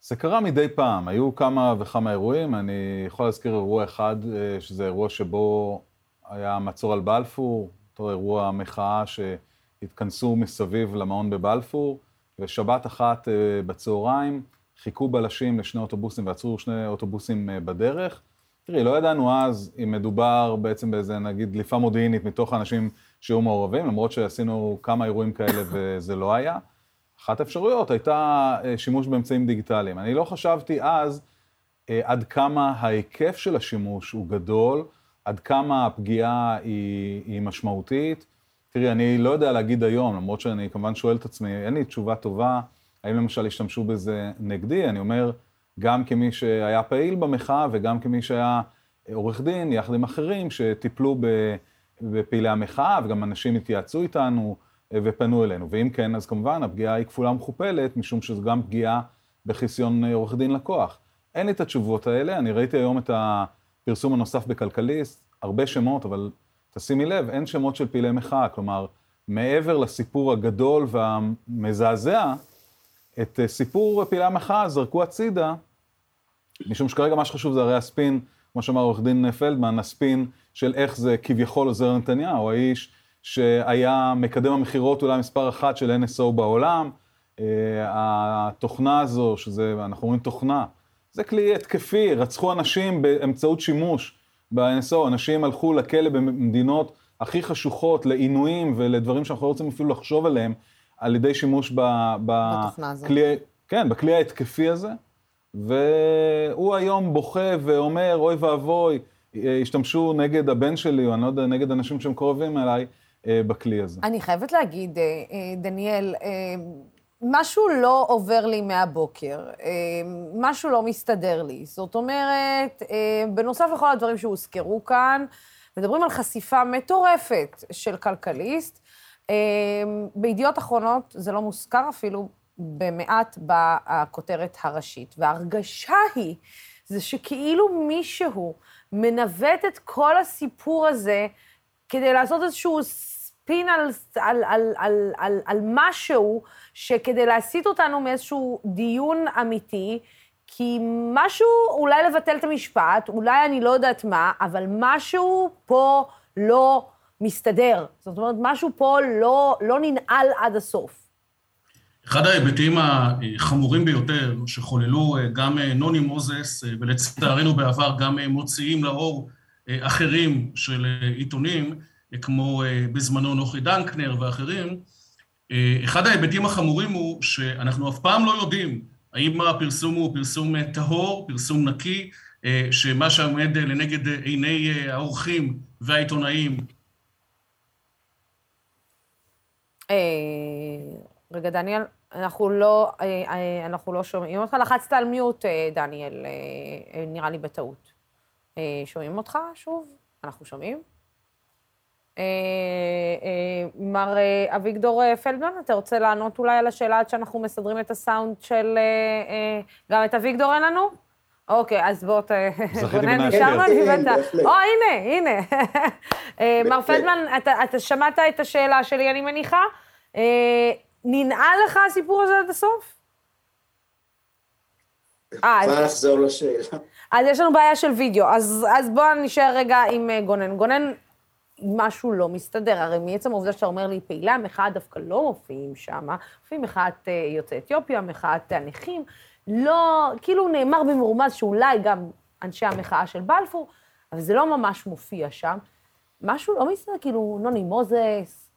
זה קרה מדי פעם, היו כמה וכמה אירועים, אני יכול להזכיר אירוע אחד, שזה אירוע שבו היה מצור על בלפור, אותו אירוע מחאה שהתכנסו מסביב למעון בבלפור, ושבת אחת אה, בצהריים חיכו בלשים לשני אוטובוסים ועצרו שני אוטובוסים אה, בדרך. תראי, לא ידענו אז אם מדובר בעצם באיזה, נגיד, דליפה מודיעינית מתוך האנשים שהיו מעורבים, למרות שעשינו כמה אירועים כאלה (laughs) וזה לא היה. אחת האפשרויות הייתה אה, שימוש באמצעים דיגיטליים. אני לא חשבתי אז עד כמה ההיקף של השימוש הוא גדול, עד כמה הפגיעה היא, היא משמעותית. תראי, אני לא יודע להגיד היום, למרות שאני כמובן שואל את עצמי, אין לי תשובה טובה, האם למשל השתמשו בזה נגדי? אני אומר, גם כמי שהיה פעיל במחאה וגם כמי שהיה עורך דין, יחד עם אחרים שטיפלו בפעילי המחאה, וגם אנשים התייעצו איתנו ופנו אלינו. ואם כן, אז כמובן הפגיעה היא כפולה ומכופלת, משום שזו גם פגיעה בחיסיון עורך דין לקוח. אין לי את התשובות האלה, אני ראיתי היום את הפרסום הנוסף בכלכליסט, הרבה שמות, אבל תשימי לב, אין שמות של פעילי מחאה, כלומר, מעבר לסיפור הגדול והמזעזע, את סיפור פעילי המחאה זרקו הצידה, משום שכרגע מה שחשוב זה הרי הספין, כמו שאמר עורך דין פלדמן, הספין של איך זה כביכול עוזר לנתניהו, האיש שהיה מקדם המכירות אולי מספר אחת של NSO בעולם, אה, התוכנה הזו, שזה, אנחנו אומרים תוכנה, זה כלי התקפי, רצחו אנשים באמצעות שימוש ב-NSO, אנשים הלכו לכלא במדינות הכי חשוכות לעינויים ולדברים שאנחנו לא רוצים אפילו לחשוב עליהם, על ידי שימוש ב... בתוכנה הזו. בכלי, כן, בכלי ההתקפי הזה, והוא היום בוכה ואומר, אוי ואבוי, השתמשו נגד הבן שלי, או אני לא יודע, נגד אנשים שהם קרובים אליי, אה, בכלי הזה. אני חייבת להגיד, אה, אה, דניאל, משהו לא עובר לי מהבוקר, משהו לא מסתדר לי. זאת אומרת, בנוסף לכל הדברים שהוזכרו כאן, מדברים על חשיפה מטורפת של כלכליסט. בידיעות אחרונות זה לא מוזכר אפילו במעט בכותרת הראשית. וההרגשה היא, זה שכאילו מישהו מנווט את כל הסיפור הזה כדי לעשות איזשהו ספין על, על, על, על, על, על משהו, שכדי להסיט אותנו מאיזשהו דיון אמיתי, כי משהו, אולי לבטל את המשפט, אולי אני לא יודעת מה, אבל משהו פה לא מסתדר. זאת אומרת, משהו פה לא, לא ננעל עד הסוף. אחד ההיבטים החמורים ביותר שחוללו גם נוני מוזס, ולצערנו בעבר גם מוציאים לאור אחרים של עיתונים, כמו בזמנו נוחי דנקנר ואחרים, אחד ההיבטים החמורים הוא שאנחנו אף פעם לא יודעים האם הפרסום הוא פרסום טהור, פרסום נקי, שמה שעומד לנגד עיני האורחים והעיתונאים. רגע, דניאל, אנחנו לא, אנחנו לא שומעים אותך. לחצת על מיוט, דניאל, נראה לי בטעות. שומעים אותך שוב? אנחנו שומעים? מר אביגדור פלדמן, אתה רוצה לענות אולי על השאלה עד שאנחנו מסדרים את הסאונד של... גם את אביגדור אין לנו? אוקיי, אז בוא, גונן, נשארנו אני ואתה. או, הנה, הנה. (laughs) מר פלדמן, אתה שמעת את השאלה שלי, אני מניחה. ננעל לך הסיפור הזה עד הסוף? אפשר לחזור לשאלה. אז יש לנו בעיה של וידאו, אז, אז בואו נשאר רגע עם גונן. גונן, משהו לא מסתדר, הרי מעצם העובדה שאתה אומר לי, פעילי המחאה דווקא לא מופיעים שם, מופיעים מחאת יוצאי אתיופיה, מחאת הנכים, לא, כאילו נאמר במרומז שאולי גם אנשי המחאה של בלפור, אבל זה לא ממש מופיע שם. משהו לא מסתדר, כאילו, נוני מוזס,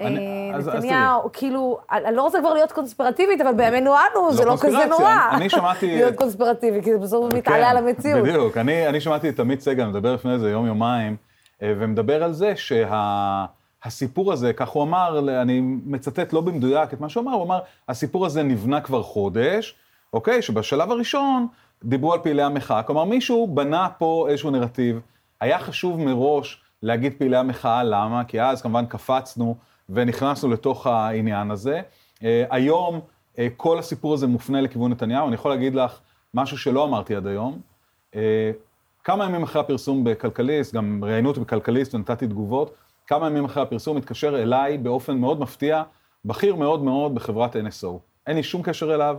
נתניהו, כאילו, אני לא רוצה כבר להיות קונספירטיבית, אבל בימינו אנו, זה לא כזה נורא. אני שמעתי... (laughs) להיות קונספירטיבי, כי זה בסוף מתעלה על המציאות. בדיוק, אני שמעתי את עמית סגל מדבר לפני איזה יום-יומיים, ומדבר על זה שהסיפור הזה, כך הוא אמר, אני מצטט לא במדויק את מה שהוא אמר, הוא אמר, הסיפור הזה נבנה כבר חודש, אוקיי? שבשלב הראשון דיברו על פעילי המחאה, כלומר מישהו בנה פה איזשהו נרטיב, היה חשוב מראש להגיד פעילי המחאה, למה? כי אז כמובן קפצנו ונכנסנו לתוך העניין הזה. היום כל הסיפור הזה מופנה לכיוון נתניהו, אני יכול להגיד לך משהו שלא אמרתי עד היום. כמה ימים אחרי הפרסום בכלכליסט, גם ראיינו אותי בכלכליסט ונתתי תגובות, כמה ימים אחרי הפרסום התקשר אליי באופן מאוד מפתיע, בכיר מאוד מאוד בחברת NSO. אין לי שום קשר אליו,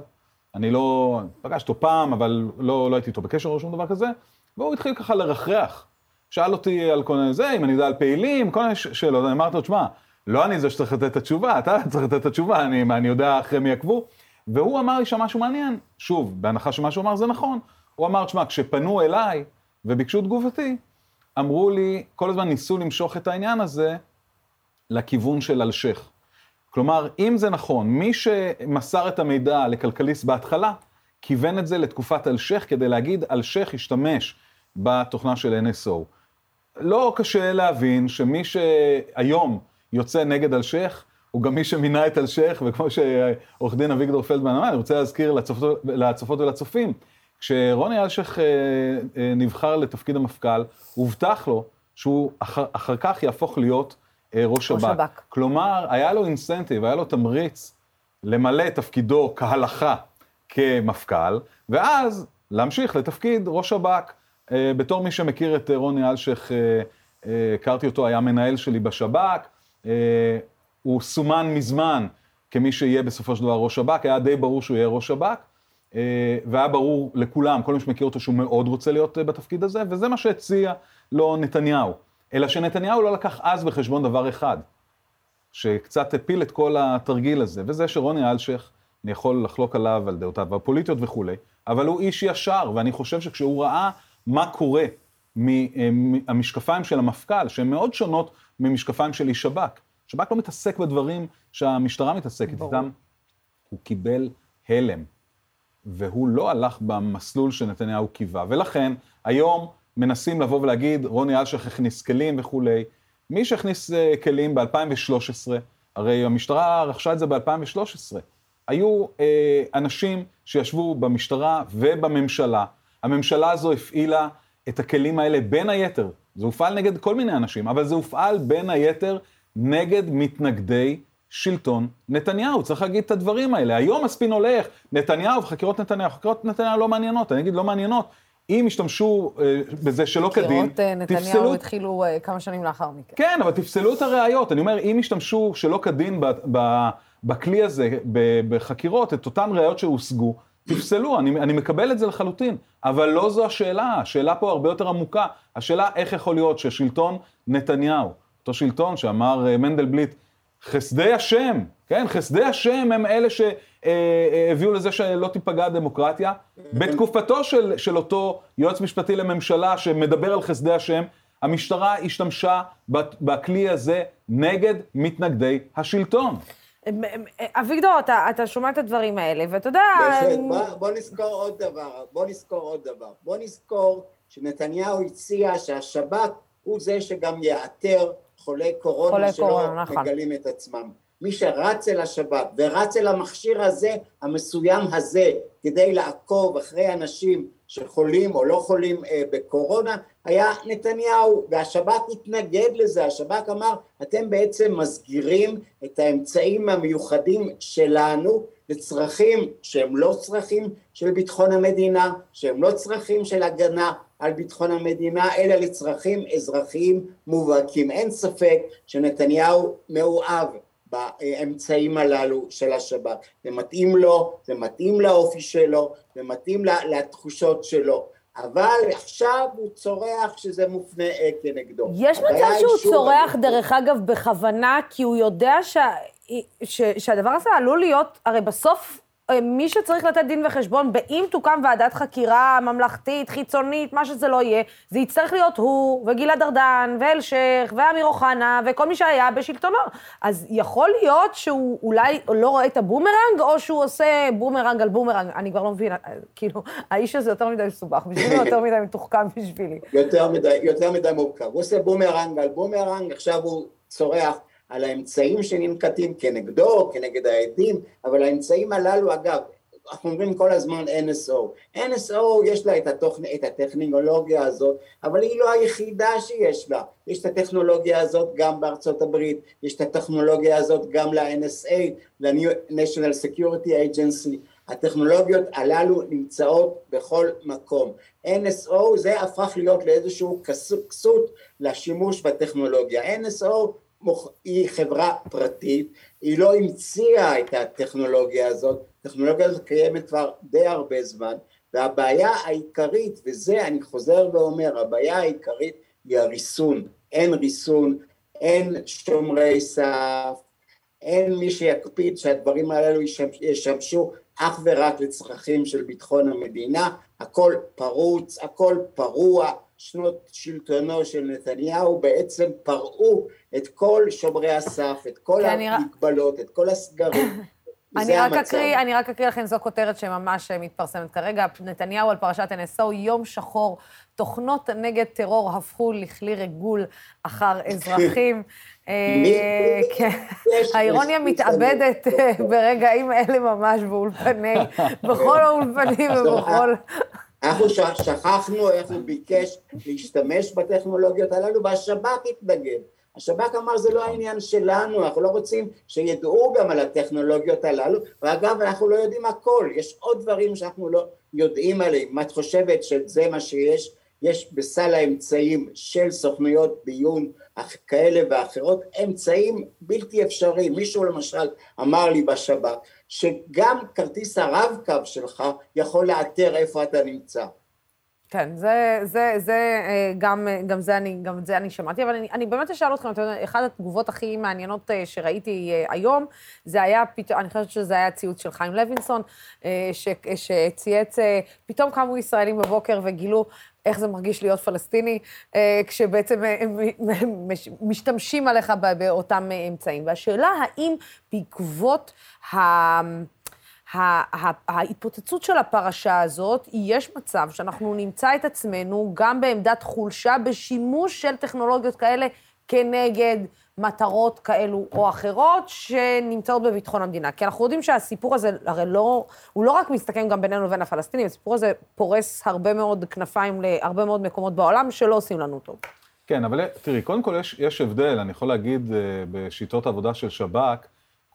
אני לא, פגשתי אותו פעם, אבל לא, לא הייתי איתו בקשר או שום דבר כזה, והוא התחיל ככה לרחרח. שאל אותי על כל מיני זה, אם אני יודע על פעילים, כל מיני שאלות, אני אמרתי לו, תשמע, לא אני זה שצריך לתת את התשובה, אתה צריך לתת את התשובה, אני, אני יודע אחרי מי עקבו. והוא אמר לי שם משהו מעניין, שוב, בהנחה שמה שהוא אמר זה נכון, הוא אמר, תשמע, כשפנו אליי וביקשו תגובתי, אמרו לי, כל הזמן ניסו למשוך את העניין הזה לכיוון של אלשיך. כלומר, אם זה נכון, מי שמסר את המידע לכלכליסט בהתחלה, כיוון את זה לתקופת אלשיך כדי להגיד, אלשיך השתמש בתוכנה של NSO. לא קשה להבין שמי שהיום יוצא נגד אלשיך, הוא גם מי שמינה את אלשיך, וכמו שעורך דין אביגדור פלדמן אמר, אני רוצה להזכיר לצופות, לצופות ולצופים, כשרוני אלשיך אה, אה, נבחר לתפקיד המפכ"ל, הובטח לו שהוא אחר, אחר כך יהפוך להיות אה, ראש שב"כ. שב"כ. כלומר, היה לו אינסנטיב, היה לו תמריץ למלא את תפקידו כהלכה כמפכ"ל, ואז להמשיך לתפקיד ראש שב"כ. בתור מי שמכיר את רוני אלשיך, הכרתי אותו, היה מנהל שלי בשב"כ, הוא סומן מזמן כמי שיהיה בסופו של דבר ראש שב"כ, היה די ברור שהוא יהיה ראש שב"כ, והיה ברור לכולם, כל מי שמכיר אותו, שהוא מאוד רוצה להיות אה, בתפקיד הזה, וזה מה שהציע לו נתניהו. אלא שנתניהו לא לקח אז בחשבון דבר אחד, שקצת הפיל את כל התרגיל הזה, וזה שרוני אלשיך, אני יכול לחלוק עליו, על דעותיו הפוליטיות וכולי, אבל הוא איש ישר, ואני חושב שכשהוא ראה מה קורה מהמשקפיים של המפכ"ל, שהן מאוד שונות ממשקפיים של איש שב"כ. שב"כ לא מתעסק בדברים שהמשטרה מתעסקת איתם, הוא קיבל הלם. והוא לא הלך במסלול שנתניהו קיווה. ולכן, היום מנסים לבוא ולהגיד, רוני אלשיך הכניס כלים וכולי. מי שהכניס אה, כלים ב-2013, הרי המשטרה רכשה את זה ב-2013. היו אה, אנשים שישבו במשטרה ובממשלה. הממשלה הזו הפעילה את הכלים האלה בין היתר, זה הופעל נגד כל מיני אנשים, אבל זה הופעל בין היתר נגד מתנגדי שלטון נתניהו, צריך להגיד את הדברים האלה. היום הספין הולך, נתניהו וחקירות נתניהו, חקירות נתניהו לא מעניינות, אני אגיד לא מעניינות. אם השתמשו אה, בזה שלא כדין, תפסלו... חקירות נתניהו התחילו אה, כמה שנים לאחר מכן. כן, אבל תפסלו את הראיות. אני אומר, אם השתמשו שלא כדין ב, ב, בכלי הזה, בחקירות, את אותן ראיות שהושגו, תפסלו, אני, אני מקבל את זה לחלוטין. אבל לא זו השאלה, השאלה פה הרבה יותר עמוקה. השאלה איך יכול להיות ששלטון נתניהו, אותו שלטון שאמר אה, מנדלבליט, חסדי השם, כן, חסדי השם הם אלה שהביאו לזה שלא תיפגע הדמוקרטיה. בתקופתו של, של אותו יועץ משפטי לממשלה שמדבר על חסדי השם, המשטרה השתמשה בכלי הזה נגד מתנגדי השלטון. אביגדור, אתה, אתה שומע את הדברים האלה, ואתה יודע... בהחלט, בוא, בוא נזכור עוד דבר, בוא נזכור עוד דבר. בוא נזכור שנתניהו הציע שהשב"כ הוא זה שגם יאתר חולי קורונה חולי שלא קורונה, נכון. מגלים את עצמם. מי שרץ אל השב"כ ורץ אל המכשיר הזה, המסוים הזה, כדי לעקוב אחרי אנשים שחולים או לא חולים אה, בקורונה, היה נתניהו, והשב"כ התנגד לזה, השב"כ אמר, אתם בעצם מסגירים את האמצעים המיוחדים שלנו לצרכים שהם לא צרכים של ביטחון המדינה, שהם לא צרכים של הגנה על ביטחון המדינה, אלא לצרכים אזרחיים מובהקים. אין ספק שנתניהו מאוהב באמצעים הללו של השב"כ. זה מתאים לו, זה מתאים לאופי שלו, זה מתאים לתחושות שלו. אבל עכשיו הוא צורח שזה מופנה כנגדו. יש מצב שהוא צורח, דרך אגב, בכוונה, כי הוא יודע שה... ש... שהדבר הזה עלול להיות, הרי בסוף אה, מי שצריך לתת דין וחשבון, באם תוקם ועדת חקירה ממלכתית, חיצונית, מה שזה לא יהיה, זה יצטרך להיות הוא, וגלעד ארדן, ואלשיך, ואמיר אוחנה, וכל מי שהיה בשלטונו. אז יכול להיות שהוא אולי לא רואה את הבומרנג, או שהוא עושה בומרנג על בומרנג, אני כבר לא מבינה, אה, כאילו, האיש הזה יותר מדי מסובך, בשבילי יותר מדי מתוחכם בשבילי. יותר מדי, יותר מדי מורכב. הוא עושה בומרנג על בומרנג, עכשיו הוא צורח. על האמצעים שננקטים כנגדו, כנגד העדים, אבל האמצעים הללו אגב, אנחנו אומרים כל הזמן NSO. NSO יש לה את, התוכ... את הטכנולוגיה הזאת, אבל היא לא היחידה שיש לה. יש את הטכנולוגיה הזאת גם בארצות הברית, יש את הטכנולוגיה הזאת גם ל-NSA, ל-National Security Agency. הטכנולוגיות הללו נמצאות בכל מקום. NSO זה הפך להיות לאיזשהו כסות לשימוש בטכנולוגיה. NSO היא חברה פרטית, היא לא המציאה את הטכנולוגיה הזאת, הטכנולוגיה הזאת קיימת כבר די הרבה זמן, והבעיה העיקרית, וזה אני חוזר ואומר, הבעיה העיקרית היא הריסון, אין ריסון, אין שומרי סף, אין מי שיקפיד שהדברים הללו ישמשו אך ורק לצרכים של ביטחון המדינה, הכל פרוץ, הכל פרוע, שנות שלטונו של נתניהו בעצם פרעו את כל שומרי הסף, את כל המגבלות, את כל הסגרים. (coughs) אני רק, אקריא, אני רק אקריא לכם, זו כותרת שממש מתפרסמת כרגע. נתניהו על פרשת NSO, יום שחור, תוכנות נגד טרור הפכו לכלי רגול אחר (coughs) אזרחים. אה, כן, האירוניה מתאבדת אה, ברגעים אלה ממש באולפני, (laughs) בכל האולפנים ובכל... אנחנו שכחנו איך הוא ביקש להשתמש בטכנולוגיות הללו, והשב"כ התנגד. השב"כ אמר זה לא העניין שלנו, אנחנו לא רוצים שידעו גם על הטכנולוגיות הללו, ואגב אנחנו לא יודעים הכל, יש עוד דברים שאנחנו לא יודעים עליהם, מה את חושבת שזה מה שיש? יש בסל האמצעים של סוכנויות ביון כאלה ואחרות אמצעים בלתי אפשריים, מישהו למשל אמר לי בשב"כ שגם כרטיס הרב-קו שלך יכול לאתר איפה אתה נמצא כן, זה, זה, זה, אה, גם, גם, זה אני, גם את זה אני שמעתי, אבל אני, אני באמת אשאל אתכם, אחת התגובות הכי מעניינות אה, שראיתי אה, היום, זה היה, פתאום, אני חושבת שזה היה ציוץ של חיים לוינסון, ש, שצייץ, פתאום קמו ישראלים בבוקר וגילו איך זה מרגיש להיות פלסטיני, כשבעצם הם משתמשים עליך באותם אמצעים. והשאלה, האם בעקבות ה... ההתפוצצות של הפרשה הזאת, יש מצב שאנחנו נמצא את עצמנו גם בעמדת חולשה בשימוש של טכנולוגיות כאלה כנגד מטרות כאלו או אחרות שנמצאות בביטחון המדינה. כי אנחנו יודעים שהסיפור הזה, הרי לא, הוא לא רק מסתכם גם בינינו לבין הפלסטינים, הסיפור הזה פורס הרבה מאוד כנפיים להרבה מאוד מקומות בעולם שלא עושים לנו טוב. כן, אבל תראי, קודם כל יש, יש הבדל, אני יכול להגיד אה, בשיטות עבודה של שב"כ,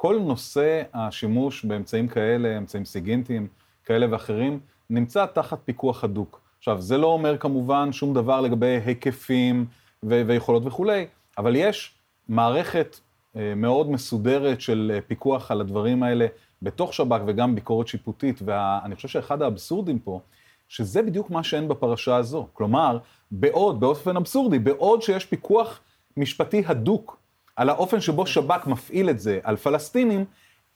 כל נושא השימוש באמצעים כאלה, אמצעים סיגינטיים כאלה ואחרים, נמצא תחת פיקוח הדוק. עכשיו, זה לא אומר כמובן שום דבר לגבי היקפים ו- ויכולות וכולי, אבל יש מערכת אה, מאוד מסודרת של אה, פיקוח על הדברים האלה בתוך שב"כ וגם ביקורת שיפוטית, ואני חושב שאחד האבסורדים פה, שזה בדיוק מה שאין בפרשה הזו. כלומר, בעוד, באופן אבסורדי, בעוד שיש פיקוח משפטי הדוק על האופן שבו שב"כ מפעיל את זה על פלסטינים,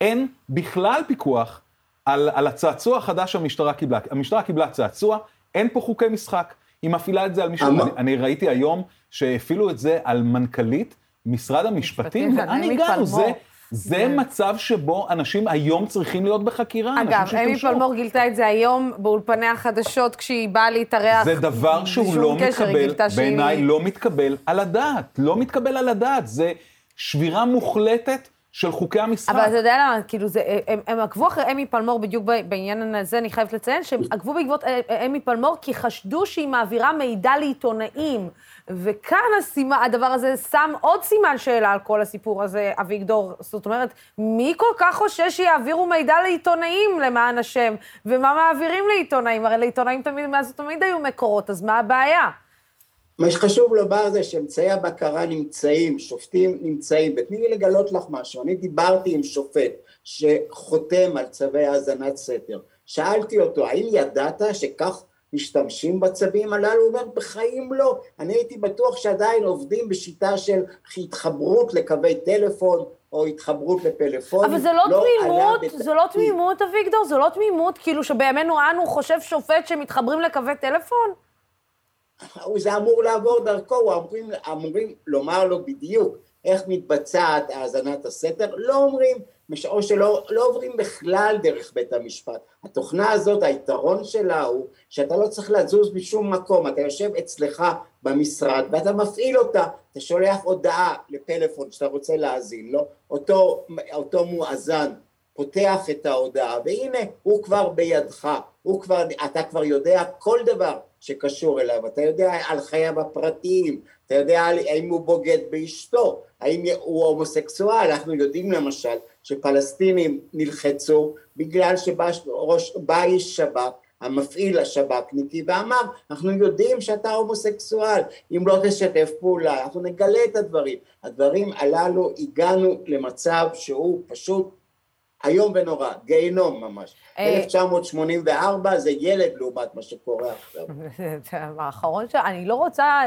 אין בכלל פיקוח על, על הצעצוע החדש שהמשטרה קיבלה. המשטרה קיבלה צעצוע, אין פה חוקי משחק. היא מפעילה את זה על מישהו. אני, אני ראיתי היום שהפעילו את זה על מנכ"לית משרד המשפטים, לאן הגענו? זה... זה כן. מצב שבו אנשים היום צריכים להיות בחקירה. אגב, אמי פלמור גילתה את זה היום באולפני החדשות כשהיא באה להתארח. זה דבר שהוא לא מתקבל, בעיניי לא מתקבל על הדעת. לא מתקבל על הדעת. זה שבירה מוחלטת של חוקי המשחק. אבל אתה יודע למה, כאילו, זה, הם, הם עקבו אחרי אמי פלמור בדיוק בעניין הזה, אני חייבת לציין, שהם עקבו בעקבות אה, אה, אמי פלמור כי חשדו שהיא מעבירה מידע לעיתונאים. וכאן הסימה, הדבר הזה שם עוד סימן שאלה על כל הסיפור הזה, אביגדור. זאת אומרת, מי כל כך חושש שיעבירו מידע לעיתונאים, למען השם? ומה מעבירים לעיתונאים? הרי לעיתונאים תמיד, מאז תמיד היו מקורות, אז מה הבעיה? מה שחשוב לומר זה שאמצעי הבקרה נמצאים, שופטים נמצאים, ותני לי לגלות לך משהו, אני דיברתי עם שופט שחותם על צווי האזנת סתר, שאלתי אותו, האם ידעת שכך משתמשים בצווים הללו? הוא אומר, בחיים לא, אני הייתי בטוח שעדיין עובדים בשיטה של התחברות לקווי טלפון או התחברות לפלאפונים. אבל זה לא, לא תמימות, זה לא תמימות, אביגדור, זה לא תמימות, כאילו שבימינו אנו חושב שופט שמתחברים לקווי טלפון? זה אמור לעבור דרכו, אמורים, אמורים לומר לו בדיוק איך מתבצעת האזנת הסתר, לא אומרים, או שלא לא עוברים בכלל דרך בית המשפט. התוכנה הזאת, היתרון שלה הוא שאתה לא צריך לזוז בשום מקום, אתה יושב אצלך במשרד ואתה מפעיל אותה, אתה שולח הודעה לפלאפון שאתה רוצה להאזין לו, אותו, אותו מואזן פותח את ההודעה והנה הוא כבר בידך, הוא כבר, אתה כבר יודע כל דבר שקשור אליו, אתה יודע על חייו הפרטיים, אתה יודע האם הוא בוגד באשתו, האם הוא הומוסקסואל, אנחנו יודעים למשל שפלסטינים נלחצו בגלל שבא איש שב"כ, המפעיל השב"כניקי ואמר אנחנו יודעים שאתה הומוסקסואל, אם לא תשתף פעולה אנחנו נגלה את הדברים, הדברים הללו הגענו למצב שהוא פשוט איום ונורא, גיהינום ממש. 1984 אה, זה ילד לעומת מה שקורה עכשיו. (laughs) האחרון ש... אני לא רוצה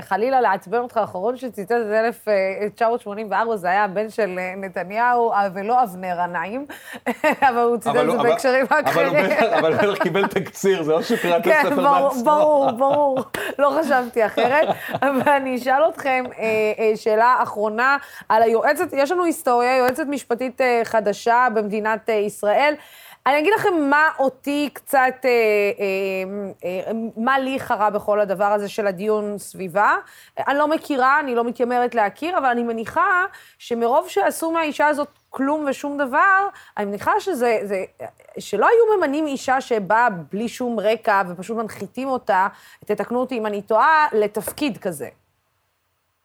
חלילה לעצבן אותך, האחרון שציטט את 1984 זה היה הבן של אה, נתניהו אה, ולא אבנר עניים, (laughs) אבל הוא ציטט את זה בהקשרים אחרים. אבל הוא קיבל תקציר, זה לא שקראת את הספר בעצמו. כן, ברור, (laughs) ברור, לא חשבתי אחרת. אבל אני אשאל אתכם שאלה אחרונה על היועצת, יש לנו היסטוריה, יועצת משפטית חדשה, אישה במדינת אה, ישראל. אני אגיד לכם מה אותי קצת, אה, אה, מה לי חרה בכל הדבר הזה של הדיון סביבה. אני לא מכירה, אני לא מתיימרת להכיר, אבל אני מניחה שמרוב שעשו מהאישה הזאת כלום ושום דבר, אני מניחה שזה, זה, שלא היו ממנים אישה שבאה בלי שום רקע ופשוט מנחיתים אותה, תתקנו אותי אם אני טועה, לתפקיד כזה.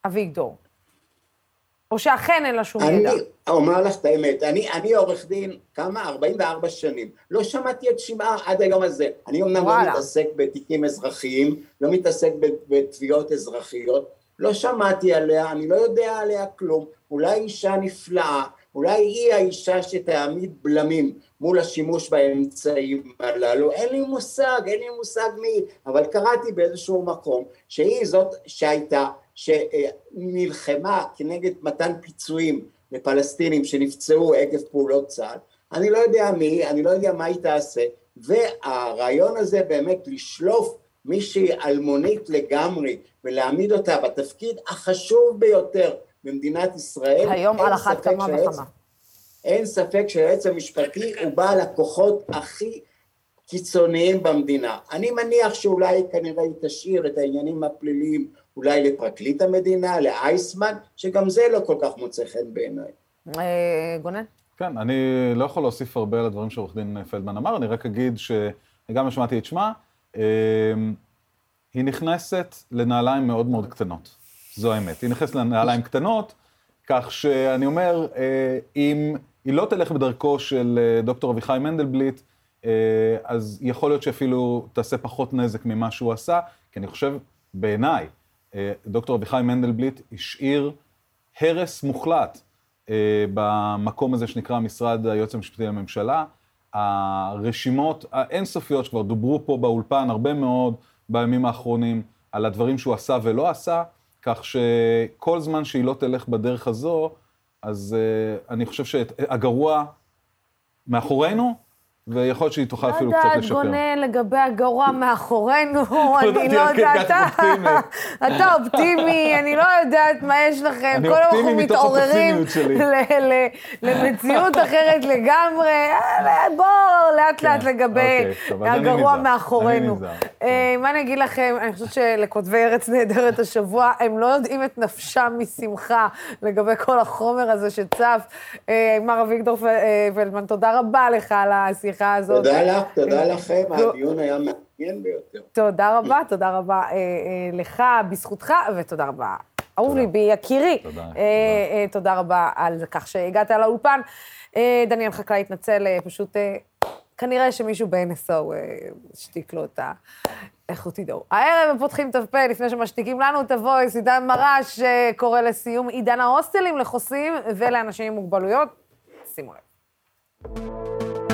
אביגדור. או שאכן אין לה שום ידע. אני אומר לך את האמת, אני, אני עורך דין כמה? 44 שנים. לא שמעתי את שמעה עד היום הזה. אני אומנם לא מתעסק בתיקים אזרחיים, לא מתעסק בתביעות אזרחיות, לא שמעתי עליה, אני לא יודע עליה כלום. אולי אישה נפלאה, אולי היא האישה שתעמיד בלמים מול השימוש באמצעים הללו, אין לי מושג, אין לי מושג מי, אבל קראתי באיזשהו מקום שהיא זאת שהייתה שנלחמה כנגד מתן פיצויים לפלסטינים שנפצעו עקב פעולות צה"ל, אני לא יודע מי, אני לא יודע מה היא תעשה, והרעיון הזה באמת לשלוף מישהי אלמונית לגמרי ולהעמיד אותה בתפקיד החשוב ביותר במדינת ישראל, היום על אחת כמה וכמה. אין ספק שהיועץ המשפטי הוא בעל הכוחות הכי קיצוניים במדינה. אני מניח שאולי כנראה היא תשאיר את העניינים הפליליים אולי לפרקליט המדינה, לאייסמן, שגם זה לא כל כך מוצא חן בעיניי. אה, גונן? כן, אני לא יכול להוסיף הרבה על הדברים שעורך דין פלדמן אמר, אני רק אגיד שאני גם לא שמעתי את שמה, אה, היא נכנסת לנעליים מאוד מאוד קטנות, זו האמת. היא נכנסת לנעליים קטנות, כך שאני אומר, אה, אם היא לא תלך בדרכו של דוקטור אביחי מנדלבליט, אז יכול להיות שאפילו תעשה פחות נזק ממה שהוא עשה, כי אני חושב, בעיניי, דוקטור אביחי מנדלבליט השאיר הרס מוחלט אה, במקום הזה שנקרא משרד היועץ המשפטי לממשלה. הרשימות האינסופיות שכבר דוברו פה באולפן הרבה מאוד בימים האחרונים על הדברים שהוא עשה ולא עשה, כך שכל זמן שהיא לא תלך בדרך הזו, אז uh, אני חושב שהגרוע מאחורינו, ויכול להיות שהיא תוכל אפילו קצת לשפר. לא יודעת, גונן, לגבי הגרוע מאחורינו, (laughs) אני לא יודעת, (laughs) אתה אופטימי, אני לא יודעת מה יש לכם, כל אנחנו מתעוררים למציאות אחרת לגמרי, בואו לאט לאט כן, לגבי אוקיי, הגרוע מאחורינו. אה, מה אני אגיד לכם, אני חושבת שלכותבי ארץ נהדרת השבוע, הם לא יודעים את נפשם משמחה לגבי כל החומר הזה שצף. אה, מר אביגדור אה, פלדמן, תודה רבה לך על השיחה. השיחה הזאת. תודה לך, תודה לכם, הדיון היה מעניין ביותר. תודה רבה, תודה רבה אה, אה, לך, בזכותך, ותודה רבה. אהוב ליבי, יקירי. תודה. אה, תודה רבה על כך שהגעת לאולפן. דניאל חקלאי התנצל, פשוט כנראה שמישהו ב-NSO השתיק לו את ה... לכו תדעו. הערב הם פותחים את הפה לפני שמשתיקים לנו את הוויס, עידן מרש קורא לסיום עידן ההוסטלים לחוסים ולאנשים עם מוגבלויות. שימו לב.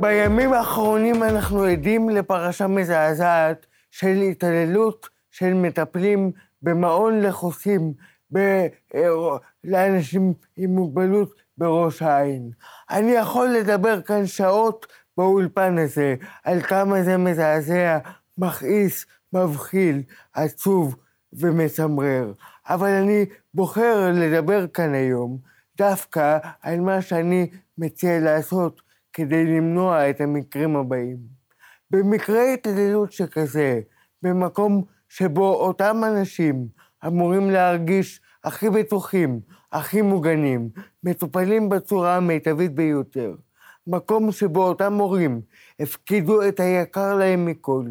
בימים האחרונים אנחנו עדים לפרשה מזעזעת של התעללות של מטפלים במעון לחוסים ב... לאנשים עם מוגבלות בראש העין. אני יכול לדבר כאן שעות באולפן הזה על כמה זה מזעזע, מכעיס, מבחיל, עצוב ומצמרר. אבל אני בוחר לדבר כאן היום דווקא על מה שאני מציע לעשות כדי למנוע את המקרים הבאים. במקרה התעללות שכזה, במקום שבו אותם אנשים אמורים להרגיש הכי בטוחים, הכי מוגנים, מטופלים בצורה המיטבית ביותר. מקום שבו אותם מורים הפקידו את היקר להם מכל,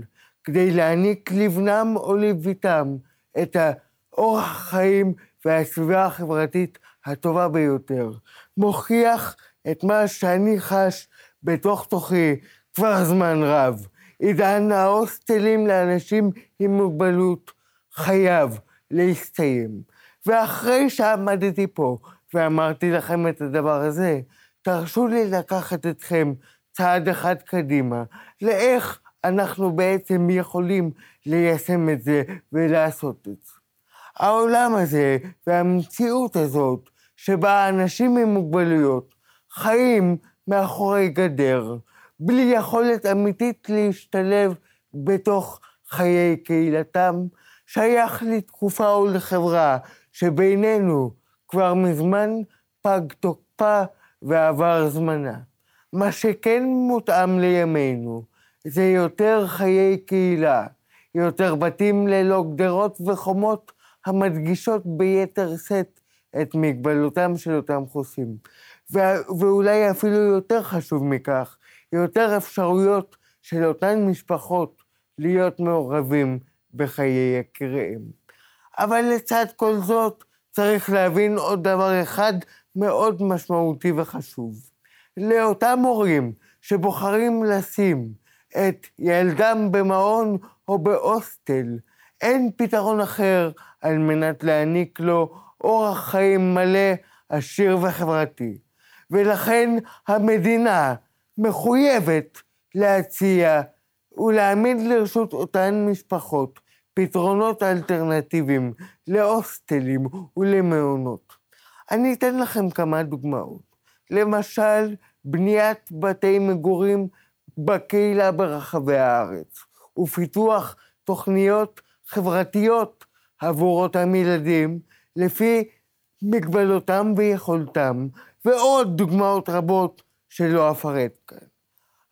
כדי להעניק לבנם או לביתם את האורח החיים והסביבה החברתית הטובה ביותר. מוכיח את מה שאני חש בתוך תוכי כבר זמן רב. עידן ההוסטלים לאנשים עם מוגבלות חייב להסתיים. ואחרי שעמדתי פה ואמרתי לכם את הדבר הזה, תרשו לי לקחת אתכם צעד אחד קדימה, לאיך אנחנו בעצם יכולים ליישם את זה ולעשות את זה. העולם הזה והמציאות הזאת, שבה אנשים עם מוגבלויות חיים מאחורי גדר, בלי יכולת אמיתית להשתלב בתוך חיי קהילתם, שייך לתקופה או לחברה שבינינו כבר מזמן פג תוקפה ועבר זמנה. מה שכן מותאם לימינו זה יותר חיי קהילה, יותר בתים ללא גדרות וחומות המדגישות ביתר שאת את מגבלותם של אותם חוסים. ואולי אפילו יותר חשוב מכך, יותר אפשרויות של אותן משפחות להיות מעורבים בחיי יקיריהם. אבל לצד כל זאת, צריך להבין עוד דבר אחד מאוד משמעותי וחשוב. לאותם הורים שבוחרים לשים את ילדם במעון או בהוסטל, אין פתרון אחר על מנת להעניק לו אורח חיים מלא, עשיר וחברתי. ולכן המדינה מחויבת להציע ולהעמיד לרשות אותן משפחות פתרונות אלטרנטיביים להוסטלים ולמעונות. אני אתן לכם כמה דוגמאות. למשל, בניית בתי מגורים בקהילה ברחבי הארץ, ופיתוח תוכניות חברתיות עבור אותם ילדים לפי מגבלותם ויכולתם, ועוד דוגמאות רבות שלא אפרט כאן.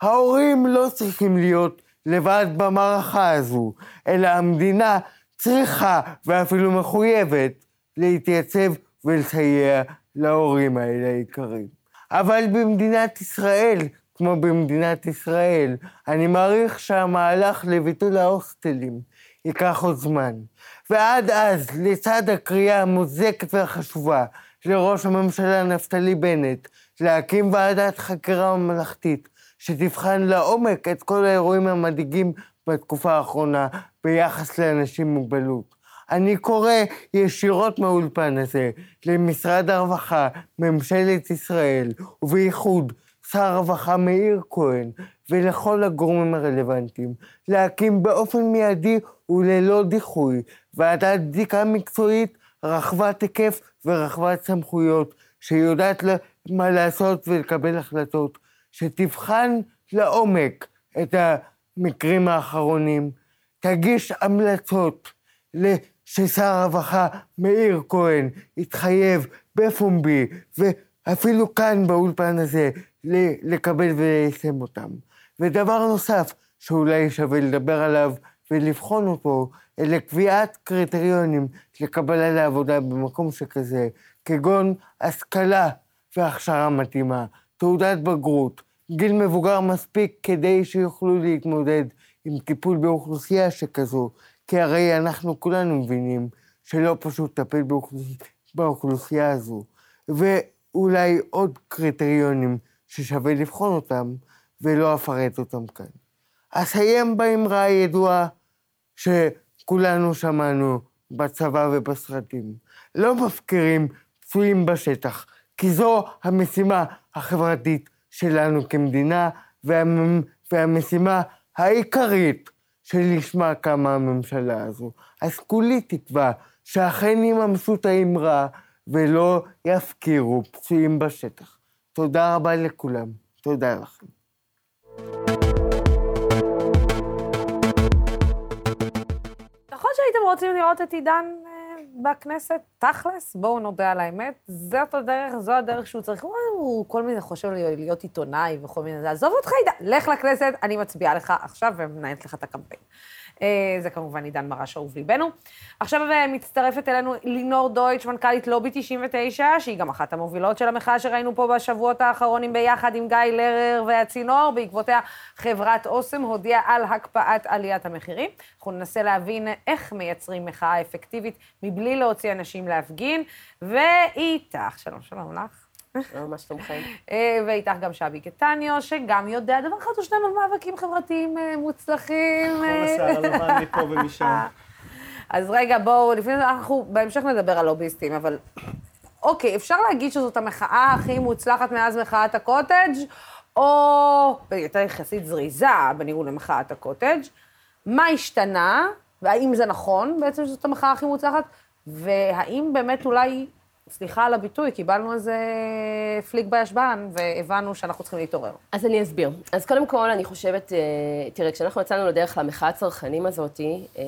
ההורים לא צריכים להיות לבד במערכה הזו, אלא המדינה צריכה ואפילו מחויבת להתייצב ולסייע להורים האלה היקרים. אבל במדינת ישראל, כמו במדינת ישראל, אני מעריך שהמהלך לביטול ההוסטלים ייקח עוד זמן. ועד אז, לצד הקריאה המוזקת והחשובה לראש הממשלה נפתלי בנט להקים ועדת חקירה ממלכתית שתבחן לעומק את כל האירועים המדאיגים בתקופה האחרונה ביחס לאנשים עם מוגבלות. אני קורא ישירות מהאולפן הזה למשרד הרווחה, ממשלת ישראל, ובייחוד שר הרווחה מאיר כהן, ולכל הגורמים הרלוונטיים, להקים באופן מיידי וללא דיחוי ועדת בדיקה מקצועית רחבת היקף ורחבת סמכויות, שיודעת מה לעשות ולקבל החלטות, שתבחן לעומק את המקרים האחרונים, תגיש המלצות ששר הרווחה מאיר כהן התחייב בפומבי, ואפילו כאן באולפן הזה, לקבל וליישם אותם. ודבר נוסף שאולי שווה לדבר עליו ולבחון אותו, אלה קביעת קריטריונים לקבלה לעבודה במקום שכזה, כגון השכלה והכשרה מתאימה, תעודת בגרות, גיל מבוגר מספיק כדי שיוכלו להתמודד עם טיפול באוכלוסייה שכזו, כי הרי אנחנו כולנו מבינים שלא פשוט לטפל באוכלוסייה, באוכלוסייה הזו. ואולי עוד קריטריונים ששווה לבחון אותם, ולא אפרט אותם כאן. אסיים באמרה הידועה שכולנו שמענו בצבא ובסרטים. לא מפקירים פצועים בשטח, כי זו המשימה החברתית שלנו כמדינה, וה... והמשימה העיקרית שלשמה קמה הממשלה הזו. אז כולי תקווה שאכן יממשו את האמרה ולא יפקירו פצועים בשטח. תודה רבה לכולם. תודה לכם. שהייתם רוצים לראות את עידן בכנסת, תכלס, בואו נודה על האמת, זאת הדרך, זו הדרך שהוא צריך. הוא כל מיני חושב להיות עיתונאי וכל מיני... עזוב אותך, עידן, לך לכנסת, אני מצביעה לך עכשיו ומנהלת לך את הקמפיין. אה, זה כמובן עידן מרש אהוב ליבנו. עכשיו אה, מצטרפת אלינו לינור דויטש, מנכ"לית לובי 99, שהיא גם אחת המובילות של המחאה שראינו פה בשבועות האחרונים ביחד עם גיא לרר והצינור. בעקבותיה חברת אוסם הודיעה על הקפאת עליית המחירים. אנחנו ננסה להבין איך מייצרים מחאה אפקטיבית מבלי להוציא אנשים להפגין. ואיתך, שלום, שלום לך. מה שלומכם? אה, ואיתך גם שבי קטניו, שגם יודע דבר אחד או שניים על מאבקים חברתיים אה, מוצלחים. כל השיער הלבן מפה ומשם. (laughs) אז רגע, בואו, לפני זה אנחנו בהמשך נדבר על לוביסטים, אבל אוקיי, אפשר להגיד שזאת המחאה הכי מוצלחת מאז מחאת הקוטג', או הייתה יחסית זריזה בניהול למחאת הקוטג'. מה השתנה, והאם זה נכון בעצם שזאת המחאה הכי מוצלחת, והאם באמת אולי סליחה על הביטוי, קיבלנו איזה פליק בישבן, והבנו שאנחנו צריכים להתעורר. אז אני אסביר. אז קודם כל, אני חושבת, אה, תראה, כשאנחנו יצאנו לדרך למחאה הצרכנים הזאת, אה,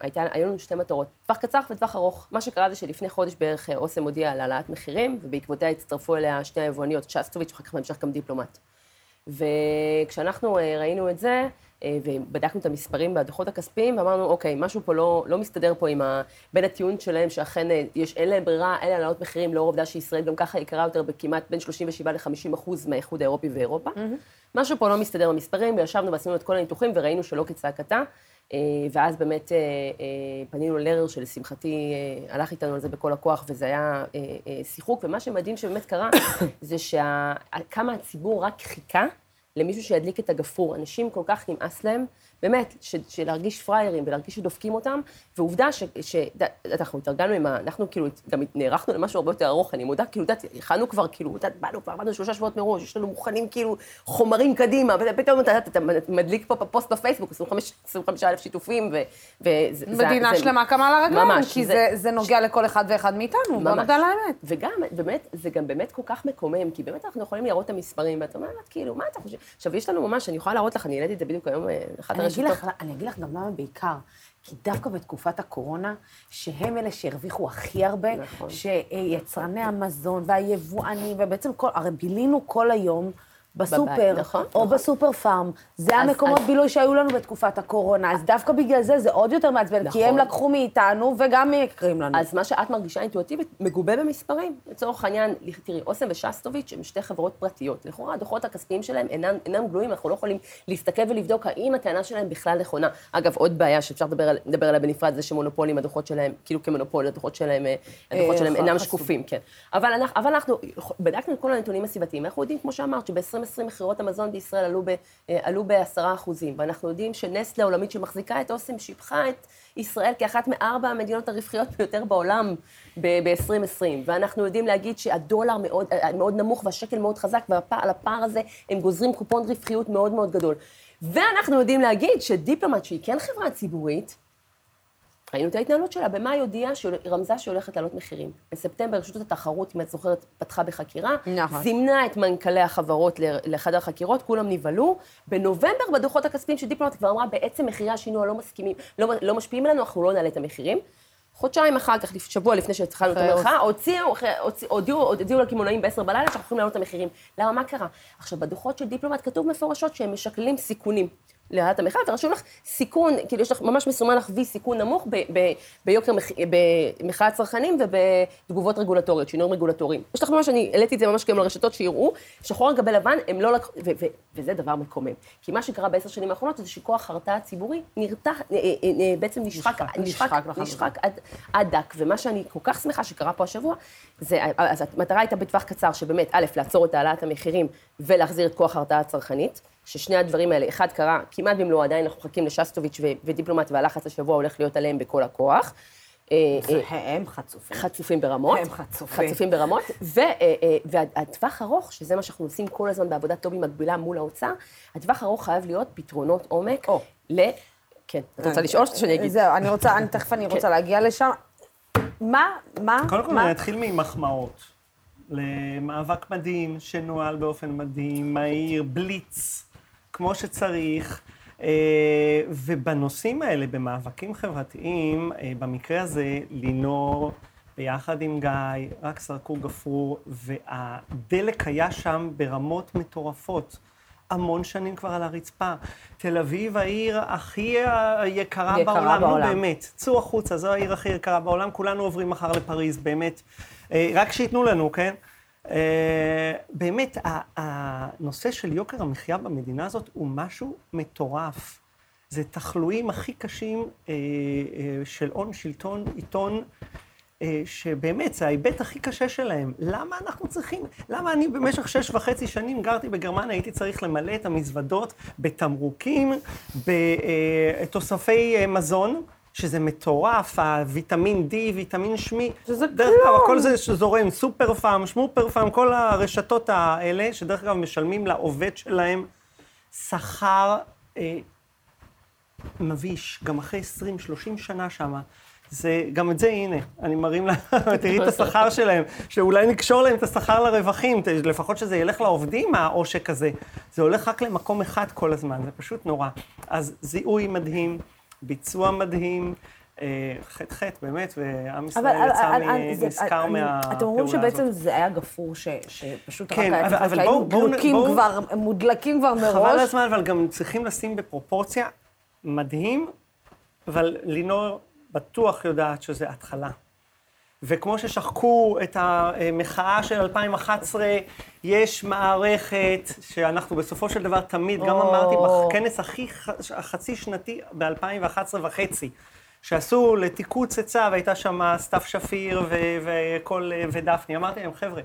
הייתה, היו לנו שתי מטרות, טווח קצר וטווח ארוך. מה שקרה זה שלפני חודש בערך אה, אוסם הודיעה על העלאת מחירים, ובעקבותיה הצטרפו אליה שתי היבואניות, שסטוביץ' ואחר כך בהמשך גם דיפלומט. וכשאנחנו ראינו את זה, ובדקנו את המספרים בדוחות הכספיים, ואמרנו, אוקיי, משהו פה לא, לא מסתדר פה עם ה... בין הטיעון שלהם, שאכן יש, אין להם ברירה, אין להם לעלות מחירים, לאור העובדה שישראל גם ככה יקרה יותר בכמעט בין 37 ל-50 אחוז מהאיחוד האירופי ואירופה. Mm-hmm. משהו פה לא מסתדר במספרים, וישבנו ועשינו את כל הניתוחים, וראינו שלא כצעקתה. ואז באמת פנינו לרר, שלשמחתי הלך איתנו על זה בכל הכוח, וזה היה שיחוק, ומה שמדהים שבאמת קרה, (coughs) זה שכמה הציבור רק חיכה למישהו שידליק את הגפרור. אנשים כל כך נמאס להם, באמת, של להרגיש פראיירים ולהרגיש שדופקים אותם, ועובדה שאנחנו התארגנו עם ה... אנחנו כאילו גם נערכנו למשהו הרבה יותר ארוך, אני מודה, כאילו, יודעת, הכנו כבר, כאילו, יודעת, באנו כבר, באנו שלושה שבועות מראש, יש לנו מוכנים כאילו חומרים קדימה, ופתאום אתה, אתה מדליק פה פוסט בפייסבוק, 25 אלף שיתופים, וזה... מדינה זה, שלמה קמה על הרגליים, כי זה, זה נוגע לכל אחד ואחד מאיתנו, בוא נודה על האמת. וגם, באמת, זה גם באמת כל כך מקומם, כי באמת אנחנו יכולים לראות את המספרים, ואת אומרת, כאילו, מה אתה חושב? עכשיו, יש לנו ממש, אני יכולה להראות לך, אני העליתי את זה בדיוק היום, אחת הרשתות. אני אגיד לך גם למה בעיקר. כי דווקא בתקופת הקורונה, שהם אלה שהרוויחו הכי הרבה, נכון. שיצרני המזון והיבואנים, ובעצם כל, הרי בילינו כל היום בסופר, בבית, נכון, או נכון. בסופר פארם. זה אז, המקומות אז... בילוי שהיו לנו בתקופת הקורונה, אז דווקא בגלל זה זה עוד יותר מעצבן, נכון. כי הם לקחו מאיתנו וגם מייקרים לנו. אז מה שאת מרגישה אינטואיטיבית, מגובה במספרים. לצורך העניין, תראי, אוסם ושסטוביץ' הם שתי חברות פרטיות. לכאורה הדוחות הכספיים שלהם אינם, אינם גלויים, אנחנו לא יכולים להסתכל ולבדוק האם הטענה שלהם בכלל נכונה. אגב, עוד בעיה שאפשר לדבר, לדבר עליה בנפרד, זה שמונופולים, הדוחות שלהם, כאילו כמונופול, הדוחות שלהם, אה, הדוחות אה, שלהם אינם שקופים, כן. אבל אנחנו, אבל אנחנו בדקנו את כל הנתונים הסביבתיים, אנחנו יודעים, כמו שאמרת, שב-2020 2020 מכירות המזון בישראל עלו, ב, אה, עלו בעשרה אחוזים, ואנחנו יודעים שנסטלה העולמית שמחזיקה את אוסם שיבחה את ישראל כאחת מארבע המדינות הרווחיות ביותר בעולם ב-2020, ואנחנו יודעים להגיד שהדולר מאוד, אה, מאוד נמוך והשקל מאוד חזק, ועל הפער הזה הם גוזרים קופון רווחיות מאוד מאוד גדול. ואנחנו יודעים להגיד שדיפלומט, שהיא כן חברה ציבורית, ראינו את ההתנהלות שלה, במאי הודיעה, שהיא רמזה שהיא הולכת להעלות מחירים. בספטמבר רשות התחרות, אם את זוכרת, פתחה בחקירה, נכון. זימנה את מנכ"לי החברות לחדר חקירות, כולם נבהלו. בנובמבר, בדוחות הכספיים של דיפלומט כבר אמרה, בעצם מחירי השינוע לא מסכימים, לא, לא משפיעים עלינו, אנחנו לא נעלה את המחירים. חודשיים אחר כך, שבוע לפני שהתחלנו את המלאכה, הוציאו, הודיעו, הודיעו לקמעונאים ב-10 בלילה שאנחנו יכולים להעלות את המחירים. למה, מה קרה? עכשיו, בדוחות של דיפלומט כתוב מפורשות שהם משקללים סיכונים. להעלאת המחיר, ורשום לך סיכון, כאילו יש לך, ממש מסומן לך וי סיכון נמוך ב, ב, ביוקר במחאת צרכנים ובתגובות רגולטוריות, שינויים רגולטוריים. יש לך ממש, אני העליתי את זה ממש כיום לרשתות שיראו, שחור על גבי לבן, הם לא לקחו, וזה דבר מקומם. כי מה שקרה בעשר שנים האחרונות זה שכוח הרתעה ציבורי נרתח, אה, אה, אה, בעצם נשחק, נשחק, נשחק, נשחק עד, עד דק. ומה שאני כל כך שמחה שקרה פה השבוע, זה, אז המטרה הייתה בטווח קצר, שבאמת, א', לעצור את העלאת המחירים ולהחזיר את כוח ההרתעה הצרכנית. ששני הדברים האלה, אחד קרה כמעט במלואו, עדיין אנחנו מחכים לשסטוביץ' ודיפלומט, והלחץ השבוע הולך להיות עליהם בכל הכוח. אה, אה, הם חצופים. חצופים ברמות. הם חצופים. חצופים ברמות, אה, והטווח ארוך, שזה מה שאנחנו עושים כל הזמן בעבודת טובי מקבילה מול האוצר, הטווח ארוך חייב להיות פתרונות עומק ל... כן, את רוצה לשאול או שאני אגיד? זהו, אני רוצה, תכף אני רוצה כן. להגיע לשם. מה, מה, קודם כל, אני אתחיל ממחמאות. למאבק מדהים, שנוהל באופן מדהים, מהיר, בליץ. כמו שצריך. אה, ובנושאים האלה, במאבקים חברתיים, אה, במקרה הזה, לינור, ביחד עם גיא, רק סרקו גפרור, והדלק היה שם ברמות מטורפות. המון שנים כבר על הרצפה. תל אביב, העיר הכי יקרה, בעולם, בעולם, נו באמת. צאו החוצה, זו העיר הכי יקרה בעולם, כולנו עוברים מחר לפריז, באמת. אה, רק שייתנו לנו, כן? אה, באמת, הנושא של יוקר המחיה במדינה הזאת הוא משהו מטורף. זה תחלואים הכי קשים אה, אה, של הון, שלטון, עיתון, שבאמת, זה ההיבט הכי קשה שלהם. למה אנחנו צריכים, למה אני במשך שש וחצי שנים גרתי בגרמניה, הייתי צריך למלא את המזוודות בתמרוקים, בתוספי מזון, שזה מטורף, הוויטמין D, ויטמין שמי. שזה כלום. דרך אגב, כל זה זורם, סופר פארם, שמופר פארם, כל הרשתות האלה, שדרך אגב משלמים לעובד שלהם שכר אה, מביש, גם אחרי 20-30 שנה שמה. זה, גם את זה, הנה, אני מרים לה, (laughs) תראי את השכר שלהם, שאולי נקשור להם את השכר לרווחים, לפחות שזה ילך לעובדים, העושק הזה. זה הולך רק למקום אחד כל הזמן, זה פשוט נורא. אז זיהוי מדהים, ביצוע מדהים, אה, חטא חטא, באמת, ועם ישראל יצא נשכר מהפעולה אתם אומרים הזאת. שבעצם זה היה גפור שפשוט כן, רק היה אבל- צריך, כי היינו דלוקים כבר, מודלקים כבר חבל מראש. הזמן, אבל גם צריכים לשים בפרופורציה מדהים, אבל לינור בטוח יודעת שזה התחלה. וכמו ששחקו את המחאה של 2011, יש מערכת שאנחנו בסופו של דבר תמיד, גם. אמרתי בכנס הכי ח- החצי שנתי ב-2011 וחצי, שעשו לתיקוץ עצה, והייתה שם סתיו שפיר ו- וכל, ודפני. אמרתי להם, חבר'ה,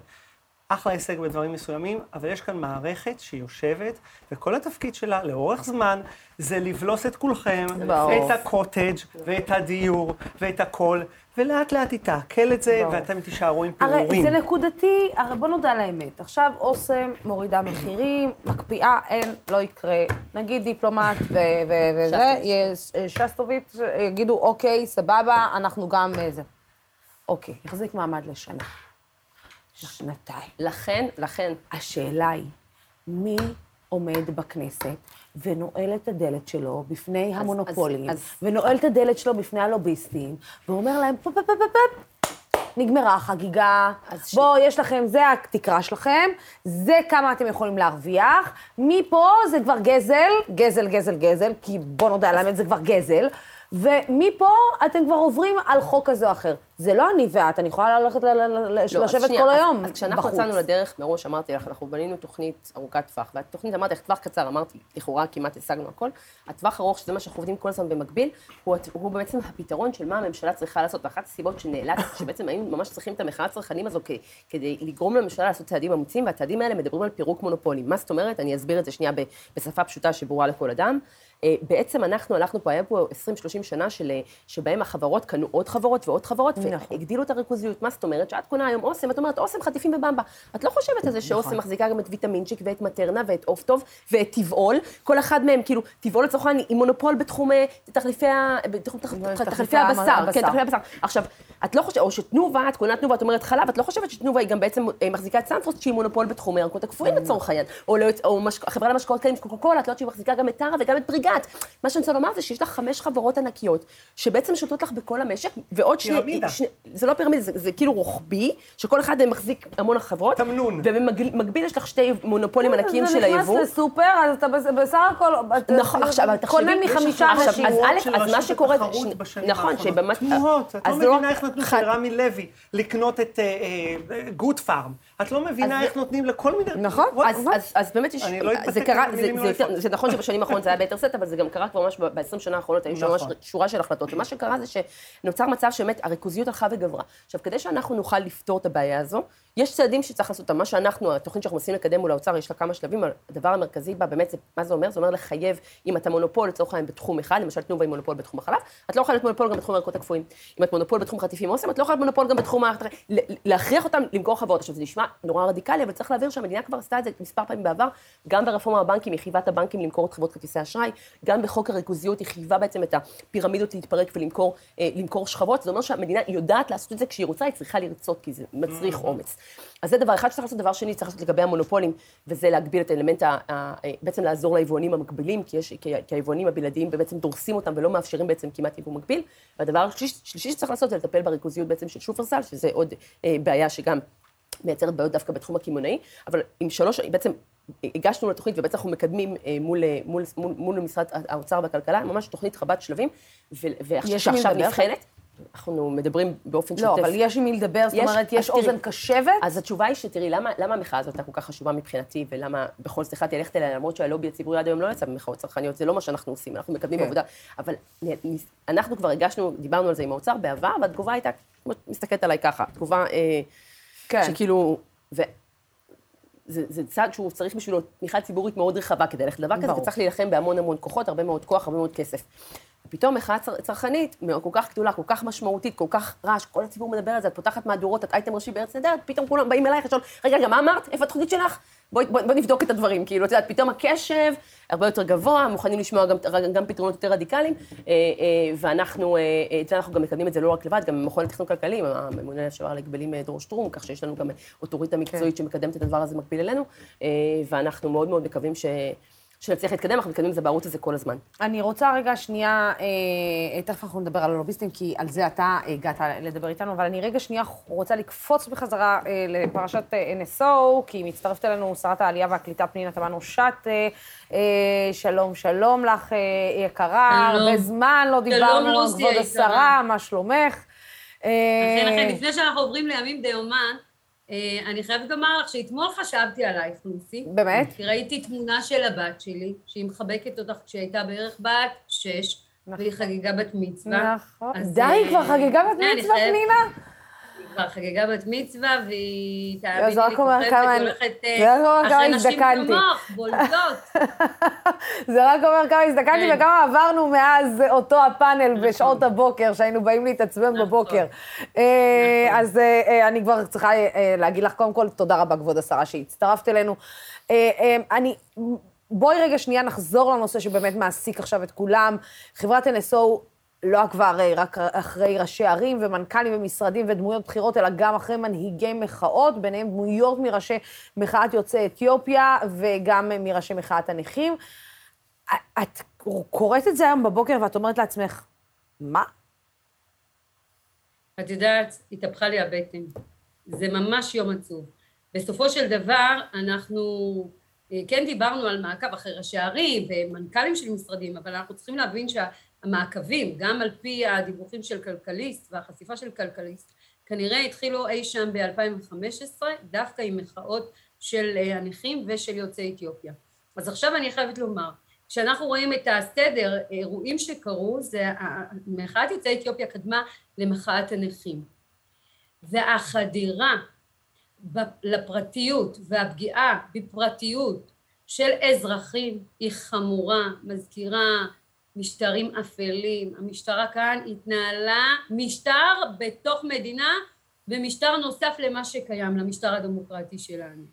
אחלה הישג בדברים מסוימים, אבל יש כאן מערכת שיושבת, וכל התפקיד שלה לאורך זמן זה לבלוס את כולכם, ברור. את הקוטג' ואת הדיור ואת הכל, ולאט לאט היא תעכל את זה, ברור. ואתם תישארו עם הרי פירורים. זה נקודתי, הרי בוא נודה על האמת. עכשיו אוסם מורידה מחירים, מקפיאה, אין, לא יקרה. נגיד דיפלומט ו- ו- וזה, יהיה שסטוביץ, יגידו, אוקיי, סבבה, אנחנו גם אה, זה. אוקיי, יחזיק מעמד לשנה. שנתיים. לכן, לכן, השאלה היא, מי עומד בכנסת ונועל את הדלת שלו בפני המונופולים, אז- ונועל את הדלת שלו בפני הלוביסטים, ואומר להם, פופ, פופ, פופ, פופ, נגמרה החגיגה, אז ש- בואו, יש לכם, זה התקרה שלכם, זה כמה אתם יכולים להרוויח, מפה זה כבר גזל, גזל, גזל, גזל, כי בואו נודה על האמת, זה כבר גזל, ומפה אתם כבר עוברים על חוק כזה או אחר. זה לא אני ואת, אני יכולה ללכת ל- ל- ל- לא, לשבת שנייה, כל היום אז כשאנחנו בחוץ. יצאנו לדרך, מראש אמרתי לך, אנחנו בנינו תוכנית ארוכת טווח, והתוכנית, אמרתי לך, טווח קצר, אמרתי, לכאורה כמעט השגנו הכל. הטווח ארוך, שזה מה שאנחנו עובדים כל הזמן במקביל, הוא, בעצם הפתרון של מה הממשלה צריכה לעשות. ואחת הסיבות שנאלץ, (coughs) שבעצם היינו ממש צריכים את המחאה הצרכנים הזו כ- כדי לגרום לממשלה לעשות צעדים אמיצים, והצעדים האלה מדברים על פירוק מונופולים. מה זאת אומרת? אני אסביר את זה שנייה בשפה פשוטה שברורה לכל אדם. אה, בעצם אנחנו הלכנו פה, היה פה 20-30 שנה של, אה, שבהם החברות קנו עוד חברות ועוד חברות, נכון. והגדילו את הריכוזיות. מה זאת אומרת? שאת קונה היום אוסם, את אומרת, אוסם חטיפים בבמבה. את לא חושבת על זה שאוסם מחזיקה גם את ויטמינצ'יק ואת מטרנה ואת עוף טוב ואת טבעול. כל אחד מהם, כאילו, טבעול לצורך העניין היא מונופול בתחום אה, תחליפי בתחום תח- תחליפי הבשר. הבשר. כן, תחליפי הבשר. עכשיו, את לא חושבת, או שתנובה, את קונה תנובה, את אומרת חלב, את לא חושבת שתנובה היא גם בעצם מחזיקה את סנפרוסט שהיא מונופול בתחום הירקות הקפואים לצורך העניין. או לא- או משק- חברה למשקאות קלים, קוקה קולה, את יודעת שהיא מחזיקה גם את טרה וגם את בריגת. מה שאני רוצה לומר זה שיש לך חמש חברות ענקיות, שבעצם שולטות לך בכל המשק, ועוד שני... פירמידה. שני- זה לא פירמידה, זה, זה כאילו רוחבי, שכל אחד מהם מחזיק המון חברות. תמנון. ובמקביל יש לך שתי מונופולים ענקיים של זה היבוא. נכנס לסופר, אז אתה בס- בסך הכל... אתה נכון, עכשיו, תחשבי, קונה יש מחמישה אנשים. אז א', של אז מה רשות שקורה, נכון. שבאמת, תמוהות, את אז לא זה מבינה איך נתנו לרמי לוי לקנות את גוד פארם. את לא מבינה איך נותנים לכל מיני... נכון, אז, באמת יש, אני לא זה, במילים לא יפות. זה נכון שבשנים האחרונות זה היה ביתר סט, אבל זה גם קרה כבר ממש ב-20 שנה האחרונות, היו ממש נכון. שורה של החלטות. ומה שקרה זה שנוצר מצב שבאמת הריכוזיות הלכה וגברה. עכשיו, כדי שאנחנו נוכל לפתור את הבעיה הזו, יש צעדים שצריך לעשות אותם. מה שאנחנו, התוכנית שאנחנו מנסים לקדם מול האוצר, יש לה כמה שלבים, אבל הדבר המרכזי בה באמת, זה, מה זה אומר? זה אומר לחייב, אם אתה מונופול לצורך העניין בתחום אחד, למשל תנובה היא מונופול בתחום החלב, את לא יכולה להיות מונופול גם בתחום הירקות הקפואים. אם את מונופול בתחום חטיפים אוסם, את לא יכולה להיות מונופול גם בתחום ה... להכריח אותם למכור חברות. עכשיו, זה נשמע נורא רדיקלי, אבל צריך להבהיר שהמדינה כבר עשתה את זה מספר פעמים בעבר, גם ברפורמה בבנקים היא חייבה את הבנקים למכור את חברות כרטיסי אשראי, גם בחוק הריכוזיות היא חייבה בעצם את הפירמידות להתפרק ולמכור אה, שכבות, זה אומר שהמדינה יודעת לעשות את זה כשהיא רוצה, היא צריכה לרצות, כי זה מצריך אומץ. אז זה דבר אחד שצריך לעשות, דבר שני, צריך לעשות לגבי המונופולים, וזה להגביל את האלמנט, ה, ה, בעצם לעזור ליבואנים המקבילים, כי, יש, כי, כי היבואנים הבלעדיים בעצם דורסים אותם ולא מאפשרים בעצם כמעט יבוא מקביל. והדבר השלישי שלישי שצריך לעשות זה לטפל בריכוזיות בעצם של שופרסל, שזה עוד אה, בעיה שגם מייצרת בעיות דווקא בתחום הקמעונאי, אבל עם שלוש, בעצם הגשנו לתוכנית ובעצם אנחנו מקדמים אה, מול, אה, מול, מול, מול משרד האוצר והכלכלה, ממש תוכנית רבת שלבים, ועכשיו? נבחנת. אנחנו מדברים באופן שוטף. לא, אבל יש עם מי לדבר, זאת אומרת, יש אוזן קשבת. אז התשובה היא שתראי, למה, למה המחאה הזאת הייתה כל כך חשובה מבחינתי, ולמה בכל זאת החלטתי ללכת אליה, למרות שהלובי הציבורי עד היום לא יצא במחאות צרכניות, זה לא מה שאנחנו עושים, אנחנו מקדמים כן. עבודה. אבל אנחנו כבר הגשנו, דיברנו על זה עם האוצר בעבר, והתגובה הייתה, מסתכלת עליי ככה, תגובה אה, כן. שכאילו. זה, זה צעד שהוא צריך בשבילו תמיכה ציבורית מאוד רחבה כדי ללכת לדבר כזה. וצריך להילחם בהמון המון כוחות, הרבה מאוד כוח, הרבה מאוד כסף. ופתאום מחאה צר, צרכנית, כל כך גדולה, כל כך משמעותית, כל כך רעש, כל הציבור מדבר על זה, את פותחת מהדורות, את אייטם ראשי בארץ נהדרת, פתאום כולם באים אלייך לשאול, רגע, רגע, מה אמרת? איפה התוכנית שלך? בואי בוא, בוא נבדוק את הדברים, כאילו, את יודעת, פתאום הקשב הרבה יותר גבוה, מוכנים לשמוע גם, גם פתרונות יותר רדיקליים, אה, אה, ואנחנו, אה, את זה אנחנו גם מקדמים את זה לא רק לבד, גם במכון לתכנון כלכלי, הממונה לשעבר על הגבלים דרור שטרום, כך שיש לנו גם אוטוריטה מקצועית כן. שמקדמת את הדבר הזה מקביל אלינו, ואנחנו מאוד מאוד מקווים ש... שנצליח להתקדם, אנחנו מתקדמים את זה בערוץ הזה כל הזמן. אני רוצה רגע שנייה, אה, תכף אנחנו נדבר על הלוביסטים, כי על זה אתה הגעת לדבר איתנו, אבל אני רגע שנייה רוצה לקפוץ בחזרה אה, לפרשת אה, NSO, כי מצטרפת אלינו שרת העלייה והקליטה פנינה תמנו שט. אה, אה, שלום, שלום לך, אה, יקרה. שלום. הרבה זמן לא דיברנו על כבוד השרה, מה שלומך? לכן, לכן, לפני שאנחנו עוברים לימים דיומן, אה, אני חייבת לומר לך שאתמול חשבתי עלייך, לוסי. באמת? כי ראיתי תמונה של הבת שלי, שהיא מחבקת אותך כשהיא הייתה בערך בת שש, נכון. והיא חגיגה בת מצווה. נכון. די, כבר חגיגה בת מצווה, פנינה? כבר חגיגה בת מצווה, והיא, תאמיני לי, היא הולכת אה, אחרי נשים כמוך, בולטות. (laughs) זה רק אומר כמה הזדקנתי. וכמה עברנו מאז אותו הפאנל נכון. בשעות הבוקר, שהיינו באים להתעצבן נכון. בבוקר. אה, נכון. אז אה, אני כבר צריכה להגיד לך, קודם כל, תודה רבה, כבוד השרה, שהצטרפת אלינו. אני... בואי רגע שנייה נחזור לנושא שבאמת מעסיק עכשיו את כולם. חברת NSO לא כבר אה, רק אחרי ראשי ערים ומנכ"לים ומשרדים ודמויות בכירות, אלא גם אחרי מנהיגי מחאות, ביניהם דמויות מראשי מחאת יוצאי אתיופיה וגם מראשי מחאת הנכים. את קוראת את זה היום בבוקר ואת אומרת לעצמך, מה? את יודעת, התהפכה לי הבטן. זה ממש יום עצוב. בסופו של דבר, אנחנו אה, כן דיברנו על מעקב אחרי ראשי ערים ומנכ"לים של משרדים, אבל אנחנו צריכים להבין שה... המעקבים, גם על פי הדיווחים של כלכליסט והחשיפה של כלכליסט, כנראה התחילו אי שם ב-2015, דווקא עם מחאות של אה, הנכים ושל יוצאי אתיופיה. אז עכשיו אני חייבת לומר, כשאנחנו רואים את הסדר, אירועים שקרו, זה מחאת יוצאי אתיופיה קדמה למחאת הנכים. והחדירה לפרטיות והפגיעה בפרטיות של אזרחים היא חמורה, מזכירה משטרים אפלים. המשטרה כאן התנהלה משטר בתוך מדינה ומשטר נוסף למה שקיים, למשטר הדמוקרטי שלנו.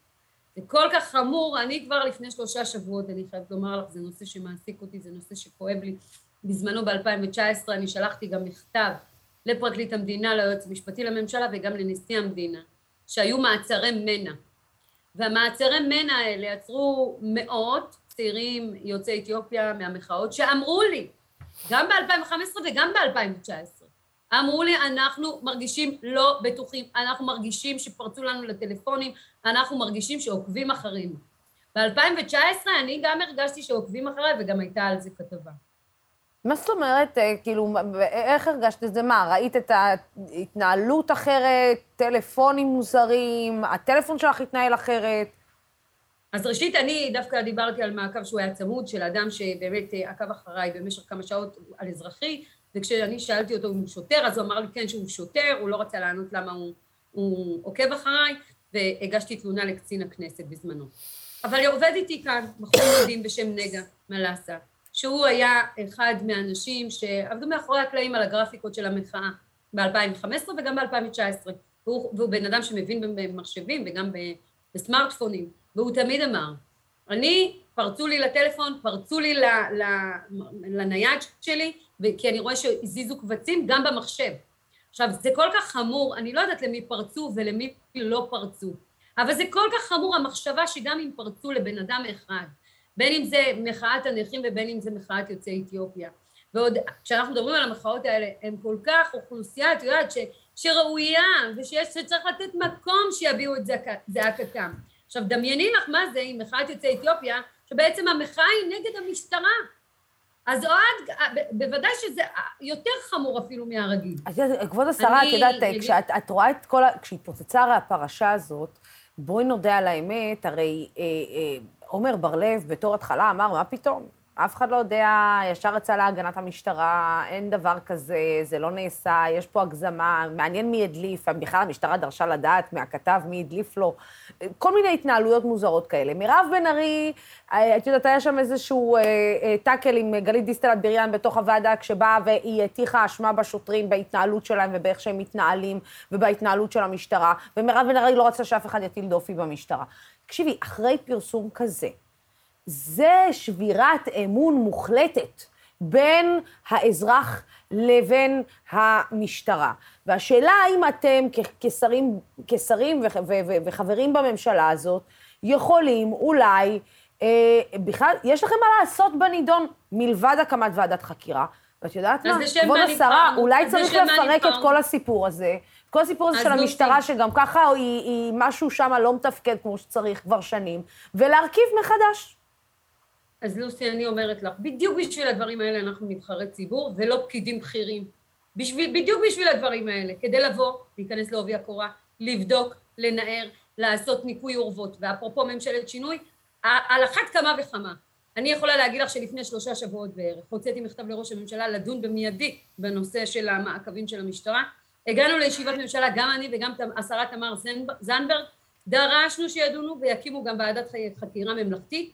זה כל כך חמור, אני כבר לפני שלושה שבועות, אני חייבת לומר לך, זה נושא שמעסיק אותי, זה נושא שכואב לי. בזמנו ב-2019 אני שלחתי גם מכתב לפרקליט המדינה, ליועץ המשפטי לממשלה וגם לנשיא המדינה, שהיו מעצרי מנע. והמעצרי מנע האלה עצרו מאות, צעירים יוצאי אתיופיה מהמחאות שאמרו לי, גם ב-2015 וגם ב-2019, אמרו לי, אנחנו מרגישים לא בטוחים, אנחנו מרגישים שפרצו לנו לטלפונים, אנחנו מרגישים שעוקבים אחרינו. ב-2019 אני גם הרגשתי שעוקבים אחריי וגם הייתה על זה כתבה. מה זאת אומרת, אה, כאילו, איך הרגשת את זה? מה, ראית את ההתנהלות אחרת, טלפונים מוזרים, הטלפון שלך התנהל אחרת? אז ראשית, אני דווקא דיברתי על מעקב שהוא היה צמוד, של אדם שבאמת אה, עקב אחריי במשך כמה שעות על אזרחי, וכשאני שאלתי אותו אם הוא שוטר, אז הוא אמר לי כן שהוא שוטר, הוא לא רצה לענות למה הוא, הוא עוקב אחריי, והגשתי תלונה לקצין הכנסת בזמנו. אבל עובד איתי כאן בחור יהודים בשם נגה מלאסה, שהוא היה אחד מהאנשים שעבדו מאחורי הקלעים על הגרפיקות של המחאה ב-2015 וגם ב-2019, והוא, והוא בן אדם שמבין במחשבים וגם בסמארטפונים. והוא תמיד אמר, אני, פרצו לי לטלפון, פרצו לי ל, ל, לנייד שלי, כי אני רואה שהזיזו קבצים גם במחשב. עכשיו, זה כל כך חמור, אני לא יודעת למי פרצו ולמי לא פרצו, אבל זה כל כך חמור המחשבה שגם אם פרצו לבן אדם אחד, בין אם זה מחאת הנכים ובין אם זה מחאת יוצאי אתיופיה. ועוד, כשאנחנו מדברים על המחאות האלה, הן כל כך אוכלוסייה, את יודעת, ש, שראויה ושצריך לתת מקום שיביעו את זעקתם. עכשיו, דמייני לך מה זה עם מחאת יוצאי אתיופיה, שבעצם המחאה היא נגד המשטרה. אז אוהד, בוודאי שזה יותר חמור אפילו מהרגיל. אז כבוד השרה, את יודעת, כשאת רואה את כל ה... כשהתפוצצה הרי הפרשה הזאת, בואי נודה על האמת, הרי אה, אה, עומר בר-לב בתור התחלה אמר, מה פתאום? אף אחד לא יודע, ישר יצא להגנת המשטרה, אין דבר כזה, זה לא נעשה, יש פה הגזמה, מעניין מי הדליף, בכלל המשטרה דרשה לדעת מהכתב מי הדליף לו, כל מיני התנהלויות מוזרות כאלה. מירב בן ארי, אה, את יודעת, היה שם איזשהו אה, אה, טאקל עם גלית דיסטל אטבריאן בתוך הוועדה, כשבאה והיא הטיחה אשמה בשוטרים בהתנהלות שלהם ובאיך שהם מתנהלים ובהתנהלות של המשטרה, ומירב בן ארי לא רצה שאף אחד יטיל דופי במשטרה. תקשיבי, אחרי פרסום כזה, זה שבירת אמון מוחלטת בין האזרח לבין המשטרה. והשאלה האם אתם כשרים, כשרים וחברים בממשלה הזאת, יכולים אולי, אה, בכלל, יש לכם מה לעשות בנידון מלבד הקמת ועדת חקירה. ואת יודעת מה, כבוד השרה, אולי צריך לפרק את כל הסיפור הזה. כל הסיפור הזה של המשטרה, שגם ככה היא, היא משהו שם לא מתפקד כמו שצריך כבר שנים, ולהרכיב מחדש. אז לוסי, אני אומרת לך, בדיוק בשביל הדברים האלה אנחנו נבחרי ציבור, ולא פקידים בכירים. בשביל, בדיוק בשביל הדברים האלה, כדי לבוא, להיכנס לעובי הקורה, לבדוק, לנער, לעשות ניקוי אורוות. ואפרופו ממשלת שינוי, על אחת כמה וכמה. אני יכולה להגיד לך שלפני שלושה שבועות בערך, הוצאתי מכתב לראש הממשלה לדון במיידי בנושא של המעקבים של המשטרה. הגענו לישיבת ממשלה, גם אני וגם השרה תמר זנדברג, דרשנו שידונו ויקימו גם ועדת חקירה ממלכתית,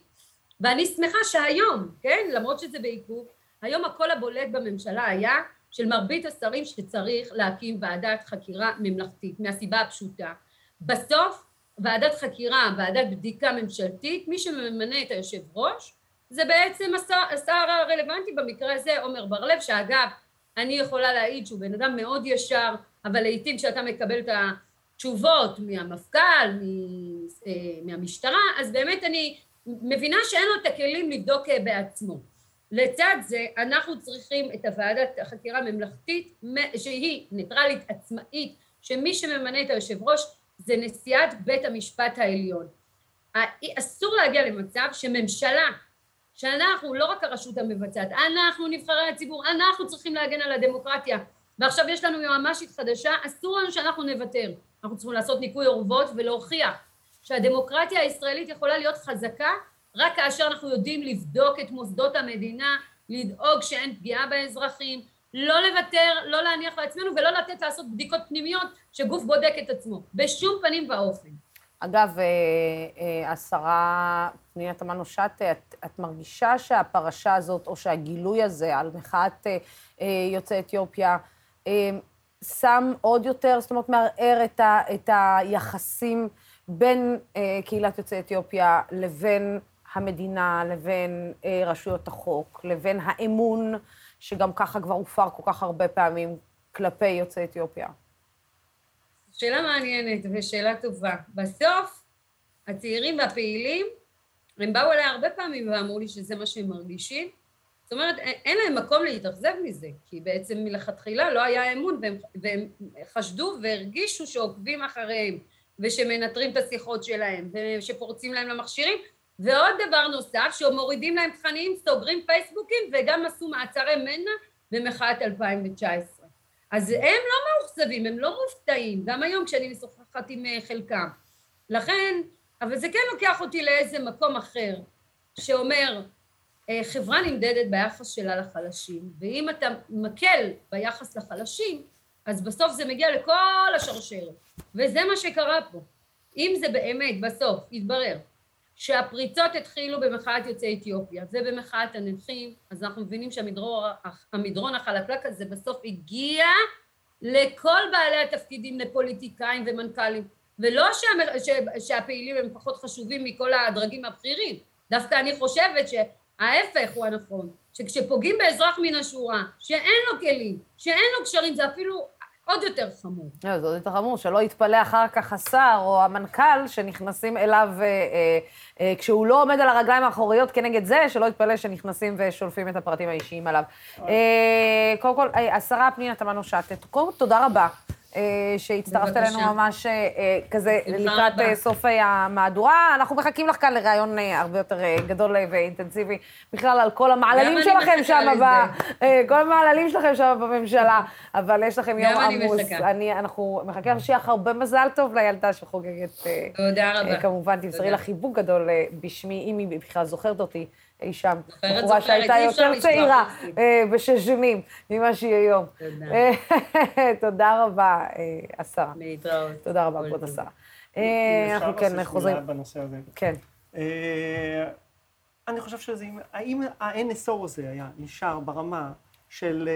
ואני שמחה שהיום, כן, למרות שזה בעיכוב, היום הקול הבולט בממשלה היה של מרבית השרים שצריך להקים ועדת חקירה ממלכתית, מהסיבה הפשוטה. בסוף ועדת חקירה, ועדת בדיקה ממשלתית, מי שממנה את היושב ראש זה בעצם השר, השר הרלוונטי במקרה הזה, עמר בר-לב, שאגב, אני יכולה להעיד שהוא בן אדם מאוד ישר, אבל לעיתים כשאתה מקבל את התשובות מהמפכ"ל, אה, מהמשטרה, אז באמת אני מבינה שאין לו את הכלים לבדוק אה, בעצמו. לצד זה אנחנו צריכים את הוועדת החקירה הממלכתית שהיא ניטרלית עצמאית שמי שממנה את היושב ראש זה נשיאת בית המשפט העליון. אסור להגיע למצב שממשלה שאנחנו לא רק הרשות המבצעת, אנחנו נבחרי הציבור, אנחנו צריכים להגן על הדמוקרטיה ועכשיו יש לנו יועמ"שית חדשה, אסור לנו שאנחנו נוותר. אנחנו צריכים לעשות ניקוי אורוות ולהוכיח שהדמוקרטיה הישראלית יכולה להיות חזקה רק כאשר אנחנו יודעים לבדוק את מוסדות המדינה, לדאוג שאין פגיעה באזרחים, לא לוותר, לא להניח לעצמנו ולא לתת לעשות בדיקות פנימיות שגוף בודק את עצמו, בשום פנים ואופן. אגב, אה, אה, השרה פנינה תמנו שטה, את, את מרגישה שהפרשה הזאת, או שהגילוי הזה על מחאת אה, יוצאי אתיופיה, שם עוד יותר, זאת אומרת, מערער את, ה, את היחסים בין קהילת יוצאי אתיופיה לבין המדינה, לבין רשויות החוק, לבין האמון, שגם ככה כבר הופר כל כך הרבה פעמים כלפי יוצאי אתיופיה? שאלה מעניינת ושאלה טובה. בסוף, הצעירים והפעילים, הם באו אליי הרבה פעמים ואמרו לי שזה מה שהם מרגישים. זאת אומרת, אין להם מקום להתאכזב מזה, כי בעצם מלכתחילה לא היה אמון, והם, והם חשדו והרגישו שעוקבים אחריהם, ושמנטרים את השיחות שלהם, ושפורצים להם למכשירים. ועוד דבר נוסף, שמורידים להם תכנים, סוגרים פייסבוקים, וגם עשו מעצרי מנע במחאת 2019. אז הם לא מאוכזבים, הם לא מופתעים, גם היום כשאני משוחחת עם אה, חלקם. לכן, אבל זה כן לוקח אותי לאיזה מקום אחר, שאומר, אה, חברה נמדדת ביחס שלה לחלשים, ואם אתה מקל ביחס לחלשים, אז בסוף זה מגיע לכל השרשרת, וזה מה שקרה פה. אם זה באמת בסוף יתברר שהפריצות התחילו במחאת יוצאי אתיופיה ובמחאת הנכים, אז אנחנו מבינים שהמדרון החלקלק הזה בסוף הגיע לכל בעלי התפקידים, לפוליטיקאים ומנכ"לים, ולא שה, ש, שהפעילים הם פחות חשובים מכל הדרגים הבכירים, דווקא אני חושבת שההפך הוא הנכון, שכשפוגעים באזרח מן השורה, שאין לו כלים, שאין לו קשרים, זה אפילו עוד יותר חמור. לא, זה עוד יותר חמור, שלא יתפלא אחר כך השר או המנכ"ל שנכנסים אליו אה, אה, אה, כשהוא לא עומד על הרגליים האחוריות כנגד זה, שלא יתפלא שנכנסים ושולפים את הפרטים האישיים עליו. קודם כל, השרה פנינה תמנו-שטה, קודם כל, תודה רבה. אה, שהצטרפת אלינו ממש אה, אה, כזה לקראת סוף המהדורה. אנחנו מחכים לך כאן לראיון הרבה יותר גדול ואינטנסיבי, בכלל על כל המעללים שלכם שם, כל המעללים שלכם שם בממשלה, אבל יש לכם יום עמוס. אנחנו מחכים לך שיהיה לך הרבה מזל טוב לילדה שחוגגת. תודה רבה. כמובן, תמסרי לה חיבוק גדול בשמי, אם היא בכלל זוכרת אותי. אי שם. בחורה שהייתה יותר צעירה אותי. אה, בשש שנים ממה שהיא היום. תודה. אה, (laughs) תודה רבה, אה, השרה. להתראות. תודה רבה, כבוד. השרה. אנחנו כן חוזרים. מילה בנושא הזה. כן. אני חושב שזה, האם ה-NSO הזה היה נשאר ברמה של אה,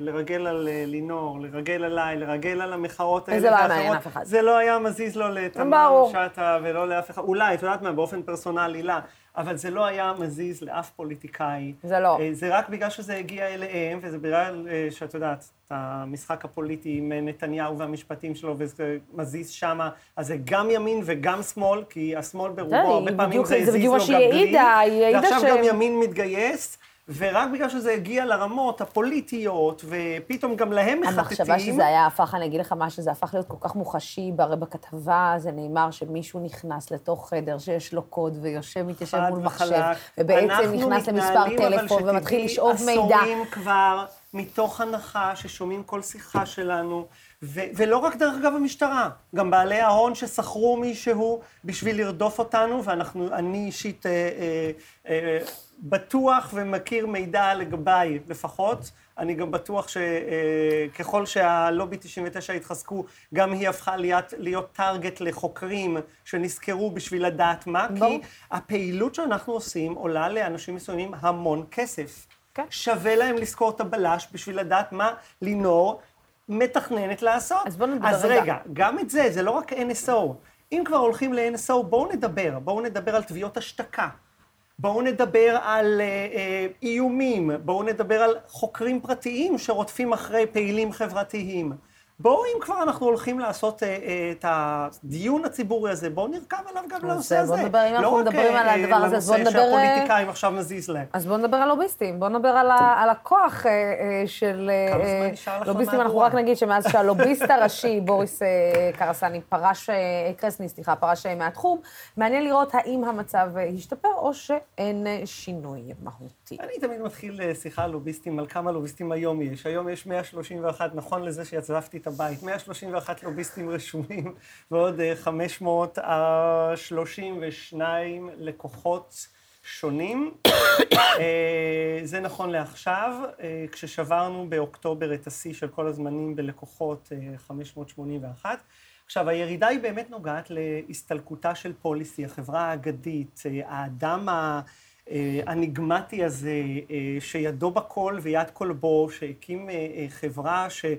לרגל על אה, לינור, לרגל עליי, לרגל על המחאות האלה זה לא היה מעניין אף אחד. זה לא היה מזיז לו לתמר ברור. שטה ולא לאף אחד, אולי, את יודעת מה, באופן פרסונלי, לא, אבל זה לא היה מזיז לאף פוליטיקאי. זה לא. אה, זה רק בגלל שזה הגיע אליהם, וזה בגלל שאת יודעת, המשחק הפוליטי עם נתניהו והמשפטים שלו, וזה מזיז שמה, אז זה גם ימין וגם שמאל, כי השמאל ברובו, הרבה פעמים בדיוק- זה זה הזיז בדיוק לו מה גם שהיא בלי. העידה, היא העידה ועכשיו ש- גם ימין מתגייס, ורק בגלל שזה הגיע לרמות הפוליטיות, ופתאום גם להם מחטטים. המחשבה שזה היה הפך, אני אגיד לך מה, שזה הפך להיות כל כך מוחשי, הרי בכתבה זה נאמר שמישהו נכנס לתוך חדר שיש לו קוד ויושב, מתיישב מול מחשב. ובעצם אנחנו נכנס למספר מתנהלים, אבל טלפון ומתחיל שתדעי, לשאוב מידע. עשורים כבר, מתוך הנחה ששומעים כל שיחה שלנו, ו- ולא רק דרך אגב המשטרה, גם בעלי ההון ששכרו מישהו בשביל לרדוף אותנו, ואנחנו, אני אישית אה, אה, אה, בטוח ומכיר מידע לגביי לפחות. אני גם בטוח שככל שהלובי 99 התחזקו, גם היא הפכה להיות, להיות טארגט לחוקרים שנזכרו בשביל לדעת מה, ברור. כי הפעילות שאנחנו עושים עולה לאנשים מסוימים המון כסף. כן. שווה להם לשכור את הבלש בשביל לדעת מה לינור מתכננת לעשות. אז בוא נדבר אז רגע. רגע, גם את זה, זה לא רק NSO. אם כבר הולכים ל-NSO, בואו נדבר. בואו נדבר על תביעות השתקה. בואו נדבר על אה, אה, איומים. בואו נדבר על חוקרים פרטיים שרודפים אחרי פעילים חברתיים. בואו, אם כבר אנחנו הולכים לעשות אה, אה, את הדיון הציבורי הזה, בואו נרכב עליו גם אז, לנושא אה, הזה. בוא נדבר, אם אנחנו לא רק, מדברים על אה, הדבר הזה, אז בוא לנושא נדבר, אה, שהפוליטיקאים עכשיו מזיז להם. אז בואו נדבר על לוביסטים, בואו נדבר על, ה, על הכוח אה, אה, של אה, כמה זמן אה, נשאר לך לוביסטים. אנחנו? רק נגיד שמאז שהלוביסט הראשי, (laughs) בוריס אה, קרסני, פרש, אה, קרסני, סליחה, פרש אה, מהתחום, מעניין לראות האם המצב אה, השתפר או שאין אה, שינוי מהותי. אני תמיד מתחיל אה, שיחה על לוביסטים, על כמה לוביסטים היום יש. היום יש 131, נכון לזה שיצבתי את הבית, 131 לוביסטים רשומים, ועוד אה, 532 לקוחות שונים. אה, זה נכון לעכשיו, אה, כששברנו באוקטובר את השיא של כל הזמנים בלקוחות אה, 581. עכשיו, הירידה היא באמת נוגעת להסתלקותה של פוליסי, החברה האגדית, אה, האדם ה... אה, הניגמטי הזה, אה, שידו בכל ויד כל בו, שהקים אה, אה, חברה ש... אה, אה,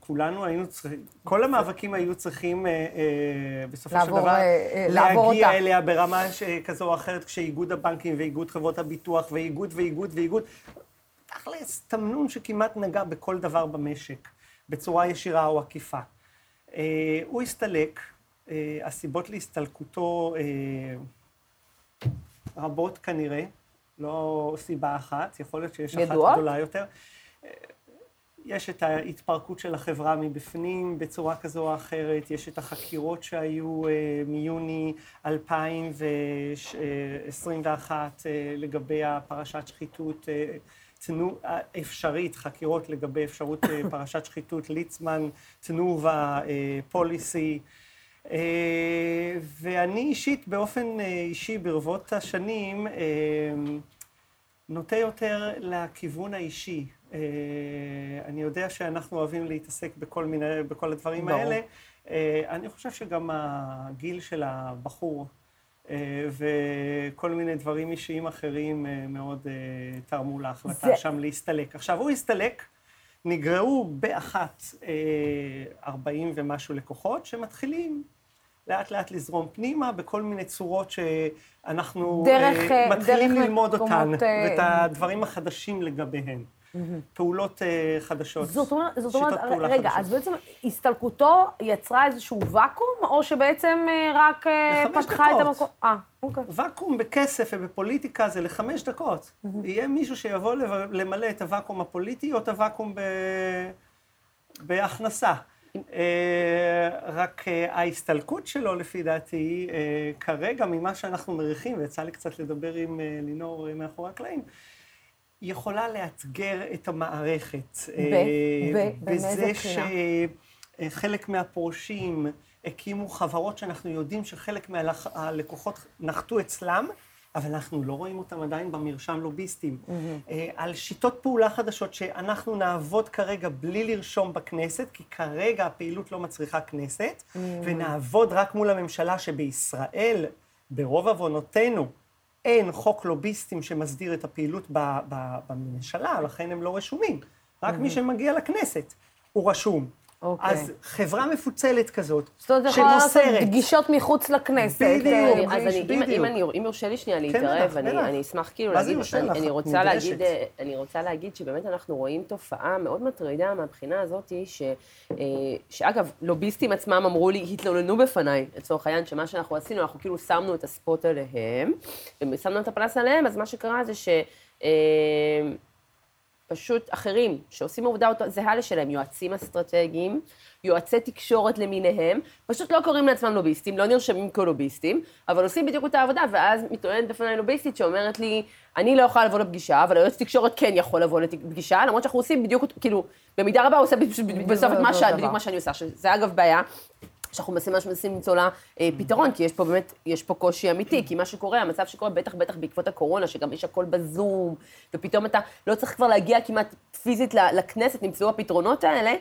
כולנו היינו צריכים, כל המאבקים היו צריכים אה, אה, בסופו של דבר אה, אה, לעבור להגיע אותה. אליה ברמה כזו או אחרת, כשאיגוד הבנקים ואיגוד חברות הביטוח ואיגוד ואיגוד ואיגוד, תכלס, תמנון שכמעט נגע בכל דבר במשק, בצורה ישירה או עקיפה. אה, הוא הסתלק, אה, הסיבות להסתלקותו אה, רבות כנראה, לא סיבה אחת, יכול להיות שיש אחת? גדולה יותר. יש את ההתפרקות של החברה מבפנים בצורה כזו או אחרת, יש את החקירות שהיו אה, מיוני 2021 אה, לגבי הפרשת שחיתות אה, תנו, אה, אפשרית, חקירות לגבי אפשרות אה, (coughs) פרשת שחיתות, ליצמן, תנובה, פוליסי. אה, ואני אישית, באופן אישי, ברבות השנים, נוטה יותר לכיוון האישי. אה, אני יודע שאנחנו אוהבים להתעסק בכל, מיני, בכל הדברים ברור. האלה. אה, אני חושב שגם הגיל של הבחור אה, וכל מיני דברים אישיים אחרים אה, מאוד אה, תרמו להחלטה זה- שם להסתלק. עכשיו, הוא הסתלק, נגרעו באחת אה, 40 ומשהו לקוחות שמתחילים לאט לאט לזרום פנימה בכל מיני צורות שאנחנו דרך, אה, מתחילים דרך ללמוד מקומות, אותן, אה, ואת הדברים החדשים לגביהן. פעולות אה, חדשות. זאת אומרת, זאת אומרת, רגע, חדשות. אז בעצם הסתלקותו יצרה איזשהו ואקום, או שבעצם אה, רק אה, פתחה את דקות. המקום? אה, אוקיי. ואקום בכסף ובפוליטיקה זה לחמש דקות. יהיה מישהו שיבוא למלא את הוואקום הפוליטי או את הוואקום ב... בהכנסה. רק ההסתלקות שלו, לפי דעתי, כרגע, ממה שאנחנו מריחים, ויצא לי קצת לדבר עם לינור מאחורי הקלעים, יכולה לאתגר את המערכת. ב- אה, ב- באיזה בזה? שחלק מהפורשים הקימו חברות שאנחנו יודעים שחלק מהלקוחות נחתו אצלם, אבל אנחנו לא רואים אותם עדיין במרשם לוביסטים. אה, על שיטות פעולה חדשות שאנחנו נעבוד כרגע בלי לרשום בכנסת, כי כרגע הפעילות לא מצריכה כנסת, ונעבוד רק מול הממשלה שבישראל, ברוב עוונותינו, אין חוק לוביסטים שמסדיר את הפעילות בממשלה, לכן הם לא רשומים. רק מי שמגיע לכנסת הוא רשום. אוקיי. אז חברה מפוצלת כזאת, זאת אומרת, יכולה לעשות שמוסרת, פגישות מחוץ לכנסת. בדיוק. אה, אז אני, אם, בדיוק. אם, אני, אם יורשה לי שנייה להתערב, אני, אשמח כאילו זה להגיד, אני? אני, רוצה להגיד. אה, אני רוצה להגיד שבאמת אנחנו רואים תופעה מאוד מטרידה מהבחינה הזאת, ש, אה, שאגב, לוביסטים עצמם אמרו לי, התלוננו בפניי, לצורך העניין, שמה שאנחנו עשינו, אנחנו כאילו שמנו את הספוט עליהם, ושמנו את הפנס עליהם, אז מה שקרה זה ש... פשוט אחרים שעושים עבודה זהה לשלהם, יועצים אסטרטגיים, יועצי תקשורת למיניהם, פשוט לא קוראים לעצמם לוביסטים, לא נרשמים כלוביסטים, אבל עושים בדיוק אותה עבודה, ואז מתלוננת בפניי לוביסטית שאומרת לי, אני לא יכולה לבוא לפגישה, אבל היועץ תקשורת כן יכול לבוא לפגישה, למרות שאנחנו עושים בדיוק, כאילו, במידה רבה הוא עושה בסוף את. בדיוק מה שאני עושה, שזה אגב בעיה. שאנחנו מנסים ממש מנסים למצוא לה אה, פתרון, כי יש פה באמת, יש פה קושי אמיתי, כי מה שקורה, המצב שקורה, בטח בטח בעקבות הקורונה, שגם יש הכל בזום, ופתאום אתה לא צריך כבר להגיע כמעט פיזית לכנסת, נמצאו הפתרונות האלה,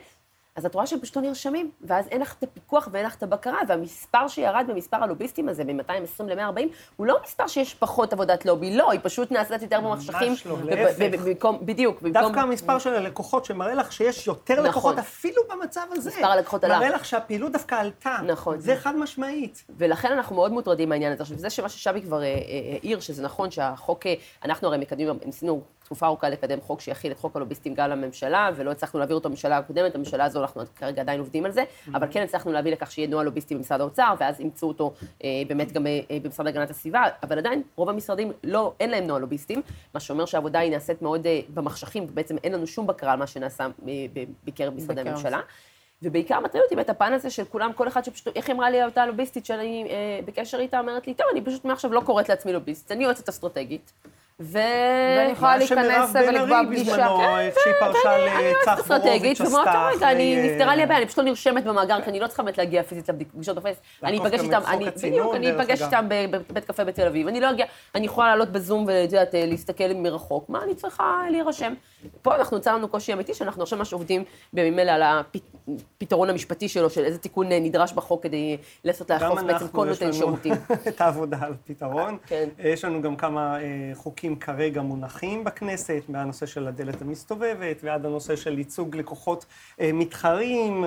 אז את רואה שהם פשוט לא נרשמים, ואז אין לך את הפיקוח ואין לך את הבקרה, והמספר שירד במספר הלוביסטים הזה, מ-220 ל-140, הוא לא מספר שיש פחות עבודת לובי, לא, היא פשוט נעשית יותר במחשכים. לא, וב- להפך. בדיוק, במקום... דווקא המספר של הלקוחות שמראה לך שיש יותר נכון. לקוחות אפילו במצב הזה. מספר הלקוחות עלה. מראה לך שהפעילות דווקא עלתה. נכון. זה חד משמעית. ולכן אנחנו מאוד מוטרדים מהעניין הזה. עכשיו, זה שמה ששבי כבר אה, אה, העיר, שזה נכון שהחוק, אה, אנחנו הרי מקדמים, ניסינו תקופה ארוכה לקדם חוק שיכיל את חוק הלוביסטים גם לממשלה, ולא הצלחנו להעביר אותו בממשלה הקודמת, הממשלה הזו אנחנו כרגע עדיין עובדים על זה, אבל כן הצלחנו להביא לכך שיהיה נוהל לוביסטי במשרד האוצר, ואז אימצו אותו אה, באמת גם אה, אה, במשרד להגנת הסביבה, אבל עדיין רוב המשרדים לא, אין להם נוהל לוביסטים, מה שאומר שהעבודה היא נעשית מאוד אה, במחשכים, ובעצם אין לנו שום בקרה על מה שנעשה אה, בקרב משרדי. הממשלה. ובעיקר מטריד אותי באמת הפן הזה של כולם, כל אחד שפשוט, איך אמרה לי אותה לוביסטית שאני אה, בקשר איתה, אומרת לי, טוב, אני פשוט מעכשיו לא קוראת לעצמי לוביסט, אני יועצת אסטרטגית. ואני יכולה להיכנס ולקבוע פגישה. בזמנו, כן, כשהיא פרשה לצח אסטרטגית, בורוביץ' ומאותו עשתה רגע אני, אחרי, נפתרה לי אה, הבעיה, אני פשוט לא נרשמת במאגר, כי אני לא צריכה באמת להגיע פיזית לפגישות בפייס. אני אפגש גם איתם, בדיוק, אני אפגש. איתם בבית קפה בתל אביב, אני לא אגיע, אני יכולה לעלות בזום ואת יודעת, להסתכל מרחוק, מה אני צריכה להירשם? פה אנחנו נמצא לנו קושי אמיתי, שאנחנו עכשיו ממש עובדים בימים אלה על הפתרון המשפטי שלו, של איזה תיקון אה, נדרש בחוק כדי גם לאכוף בעצם אנחנו, כל יש נותן לנו שירותים. (laughs) את העבודה על פתרון. כן. יש לנו גם כמה אה, חוקים כרגע מונחים בכנסת, מהנושא של הדלת המסתובבת ועד הנושא של ייצוג לקוחות אה, מתחרים,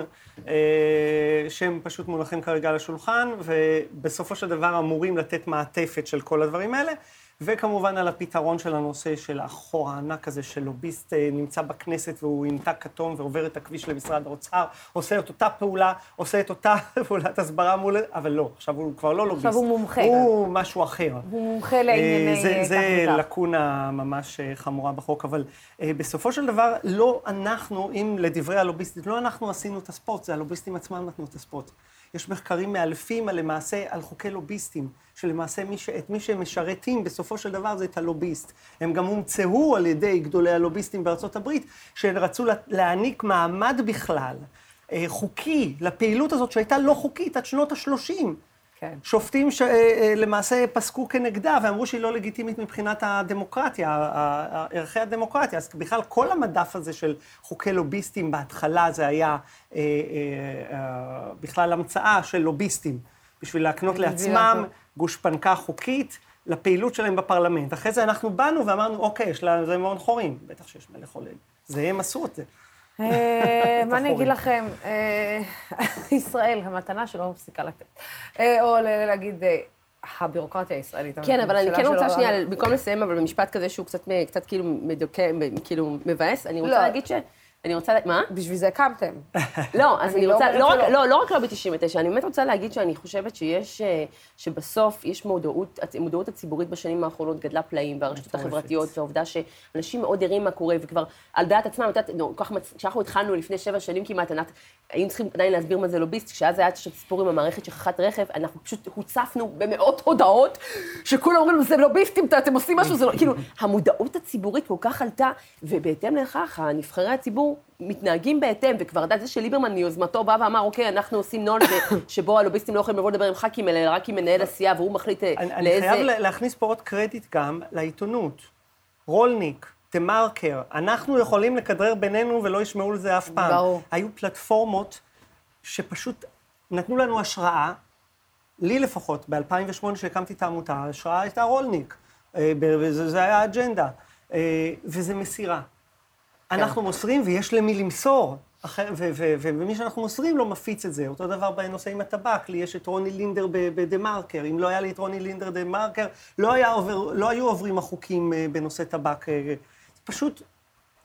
אה, שהם פשוט מונחים כרגע על השולחן, ובסופו של דבר אמורים לתת מעטפת של כל הדברים האלה. וכמובן על הפתרון של הנושא של החור הענק הזה של לוביסט אה, נמצא בכנסת והוא עם תג כתום ועובר את הכביש למשרד האוצר, עושה את אותה פעולה, עושה את אותה (laughs) פעולת הסברה מול... אבל לא, עכשיו הוא כבר לא לוביסט. הוא מומחה. הוא משהו אחר. הוא מומחה לענייני אה, זה, זה. לקונה ממש אה, חמורה בחוק, אבל בסופו של דבר, לא אנחנו, אם לדברי הלוביסטית, לא אנחנו עשינו את הספורט, זה הלוביסטים עצמם נתנו את הספורט. יש מחקרים מאלפים על למעשה על חוקי לוביסטים, שלמעשה מי ש... את מי שהם משרתים בסופו של דבר זה את הלוביסט. הם גם הומצאו על ידי גדולי הלוביסטים בארצות הברית, שרצו לה- להעניק מעמד בכלל, אה, חוקי, לפעילות הזאת שהייתה לא חוקית עד שנות ה-30. כן. שופטים שלמעשה פסקו כנגדה ואמרו שהיא לא לגיטימית מבחינת הדמוקרטיה, ערכי הדמוקרטיה. אז בכלל כל המדף הזה של חוקי לוביסטים, בהתחלה זה היה אה, אה, אה, בכלל המצאה של לוביסטים, בשביל להקנות לעצמם. גושפנקה חוקית לפעילות שלהם בפרלמנט. אחרי זה אנחנו באנו ואמרנו, אוקיי, יש לזה מאוד חורים. בטח שיש מלך עולה. זה הם עשו את זה. אה, מה אני אגיד. לכם? אה, ישראל, המתנה שלא מפסיקה לתת. אה, או להגיד, הביורוקרטיה הישראלית. כן, אבל אני כן רוצה שנייה, במקום לסיים, אבל במשפט כזה שהוא קצת, כאילו מדוכא, כאילו מבאס, אני רוצה לא. להגיד ש... אני רוצה, מה? בשביל זה קמתם. לא, אז אני אני לא רוצה, אומרת לא רק, שלא. לא, לא רק לובי 99, אני באמת רוצה להגיד שאני חושבת שיש, אה, שבסוף יש מודעות, המודעות הציבורית בשנים האחרונות גדלה פלאים, והרשתות. החברתיות, והעובדה שאנשים מאוד ערים מה קורה, וכבר על דעת עצמם, את יודעת, כשאנחנו התחלנו לפני שבע שנים כמעט, ענת, היינו צריכים עדיין להסביר מה זה לוביסט, כשאז היה את הסיפור עם המערכת שכחת רכב, אנחנו פשוט הוצפנו במאות הודעות, שכולם אומרים זה לוביסטים, אתם עושים משהו, זה לא, כאילו, המודעות הציבורית כל כך עלתה, ובהתאם לכך, הנבחרי הציבור מתנהגים בהתאם, וכבר לדעת זה שליברמן מיוזמתו בא ואמר, אוקיי, אנחנו עושים נוהל (coughs) שבו הלוביסטים לא יכולים לבוא לדבר עם ח"כים, אלא רק עם מנהל הסיעה, והוא מחליט אה, אני, אני לאיזה... חייב לה- להכניס פה עוד קרדיט גם לעיתונות. רולניק, דה מרקר, אנחנו יכולים לכדרר בינינו ולא ישמעו לזה אף פעם. ברור. היו פלטפורמות שפשוט נתנו לנו השראה, לי לפחות, ב-2008 שהקמתי את העמותה, ההשראה הייתה רולניק. אה, זה היה האג'נדה. אה, וזה מסירה. אנחנו מוסרים ויש למי למסור. ו- ו- ומי שאנחנו מוסרים לא מפיץ את זה. אותו דבר בנושא עם הטבק, לי יש את רוני לינדר בדה מרקר. אם לא היה לי את רוני לינדר דה מרקר, לא, עובר, לא היו עוברים החוקים אה, בנושא טבק. אה, פשוט,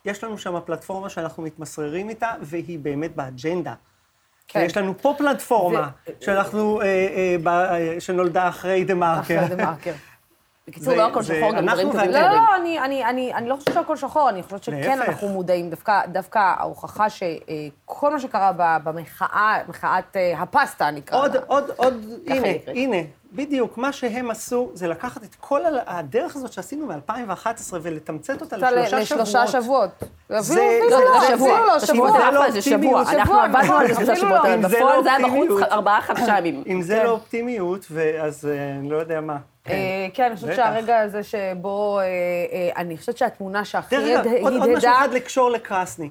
יש לנו שם פלטפורמה שאנחנו מתמסררים איתה, והיא באמת באג'נדה. כן. ויש לנו פה פלטפורמה שאנחנו, אה, אה, ב- אה, שנולדה אחרי דה מרקר. אחרי דה מרקר. (laughs) בקיצור, לא הכל שחור, גם דברים טובים לא. לא, אני, אני, אני, אני לא חושבת שהכל שחור, אני חושבת שכן להפך. אנחנו מודעים. דווקא, דווקא ההוכחה שכל מה שקרה במחאה, מחאת אה, הפסטה נקרא עוד, לה. עוד, עוד, ככה הנה. הנה, בדיוק, מה שהם עשו זה לקחת את כל הדרך הזאת שעשינו מ-2011 ולתמצת אותה לשלושה שבועות. לשלושה שבועות. אפילו זה- אפילו לא, לא, שבוע. לא שבוע. זה לא. שבוע. אנחנו שבוע, עבדנו על זה שלושה שבועות, לא. אבל אם זה בפועל לא זה היה בחוץ אופטימיות. ארבעה-חמישה ימים. אם זה כן. לא אופטימיות, אז אה, אני לא יודע מה. כן. אה, כן, אני חושבת. שהרגע הזה שבו, אה, אה, אני חושבת שהתמונה שהכי אגב, עוד, משהו הדהדה, אחד לקשור לקרסני.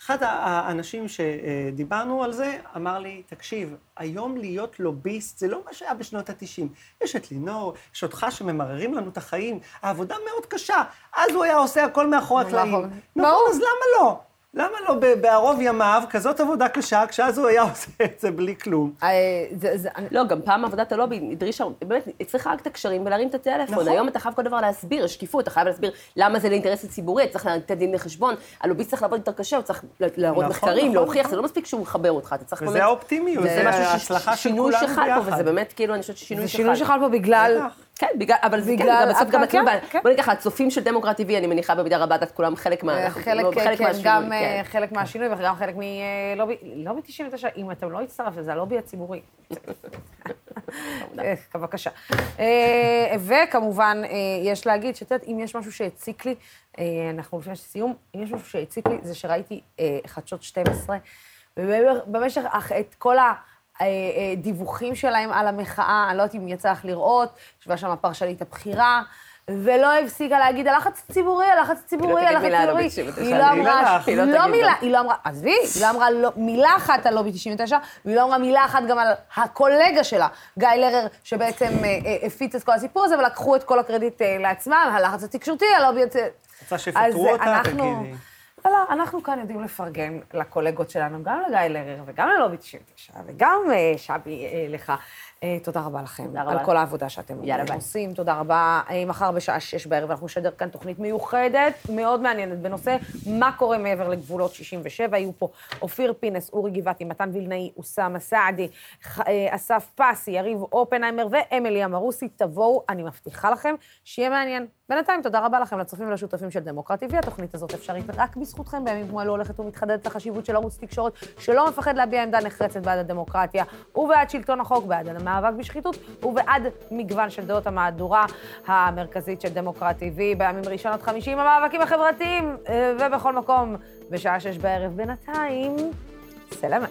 אחד האנשים שדיברנו על זה, אמר לי, תקשיב, היום להיות לוביסט זה לא מה שהיה בשנות ה-90. יש את לינור, יש אותך שממררים לנו את החיים, העבודה מאוד קשה. אז הוא היה עושה הכל מאחורי הקלעים. נכון. אז למה לא? למה לא ב- בערוב ימיו, כזאת עבודה קשה, כשאז הוא היה (laughs) עושה את זה בלי כלום? אה, זה- זה- אני- לא, גם פעם עבודת הלובי הדרישה, באמת, הצליחה רק את הקשרים ולהרים את הטלפון. נכון. היום אתה חייב כל דבר להסביר, שקיפות, אתה חייב להסביר למה זה לאינטרס הציבורי, אתה צריך לתת דין לחשבון, הלוביסט צריך לעבוד יותר קשה, הוא צריך להראות נכון, מחקרים, נכון, להוכיח. זה לא מספיק שהוא מחבר אותך, אתה צריך באמת... וזה האופטימיות, זה ההצלחה של שינוי כולנו שחל פה, ביחד. וזה באמת, כאילו, אני חושבת ששינוי זה שחל. שינוי שחל פה בגלל... כן, בגלל, אבל זה כן, בגלל- גם בסוף גם כן, אצלנו, כן. בוא ניקח, הצופים של דמוקרט TV, אני מניחה במידה רבה, את כולם חלק מה... חלק, לא, חלק כן, גם אה, כן. חלק מהשינוי וגם חלק מלובי, לובי 99, אם אתם לא הצטרפתם, זה הלובי הציבורי. (laughs) אה, בבקשה. אה, וכמובן, אה, יש להגיד שאת יודעת, אם יש משהו שהציק לי, אה, אנחנו לפני סיום, אם יש משהו שהציק לי, זה שראיתי אה, חדשות 12, ובמשך את כל ה... אה, אה, דיווחים שלהם על המחאה, אני לא יודעת אם יצא לך לראות, ישבה שם הפרשנית הבכירה, ולא הפסיקה להגיד, הלחץ הציבורי, הלחץ הציבורי, תגיד הלחץ הציבורי. לובי 99. היא לא אמרה, לא לא מילה. היא לא אמרה, עזבי, היא לא אמרה לא- מילה אחת על לובי 99, והיא לא אמרה מילה אחת גם על הקולגה שלה, גיא לרר, שבעצם אה, הפיץ את כל הסיפור הזה, ולקחו את כל הקרדיט לעצמם, הלחץ התקשורתי, הלובי... רוצה שיפטרו אותה, תגידי. לא, לא, אנחנו כאן יודעים לפרגן לקולגות שלנו, גם לגיא לרר וגם ללובי 99, וגם אה, שבי אה, לך. אה, תודה רבה לכם תודה רבה על. כל העבודה שאתם. עושים. תודה רבה. מחר בשעה שש בערב אנחנו נשדר כאן תוכנית מיוחדת, מאוד מעניינת, בנושא מה קורה מעבר לגבולות 67. יהיו פה אופיר פינס, אורי גבעתי, מתן וילנאי, אוסאמה סעדי, אסף פסי, יריב אופנהיימר ואמילי אמרוסי. תבואו, אני מבטיחה לכם שיהיה מעניין. בינתיים, תודה רבה לכם, לצופים ולשותפים של דמוקרט TV. התוכנית הזאת אפשרית רק בזכותכם. בימים כמו אלו הולכת ומתחדדת החשיבות של ערוץ תקשורת שלא מפחד להביע עמדה נחרצת בעד הדמוקרטיה ובעד שלטון החוק, בעד המאבק בשחיתות ובעד מגוון של דעות המהדורה המרכזית של דמוקרט TV. בימים ראשון עד חמישי עם המאבקים החברתיים, אה, ובכל מקום, בשעה שש בערב. בינתיים, סלמת.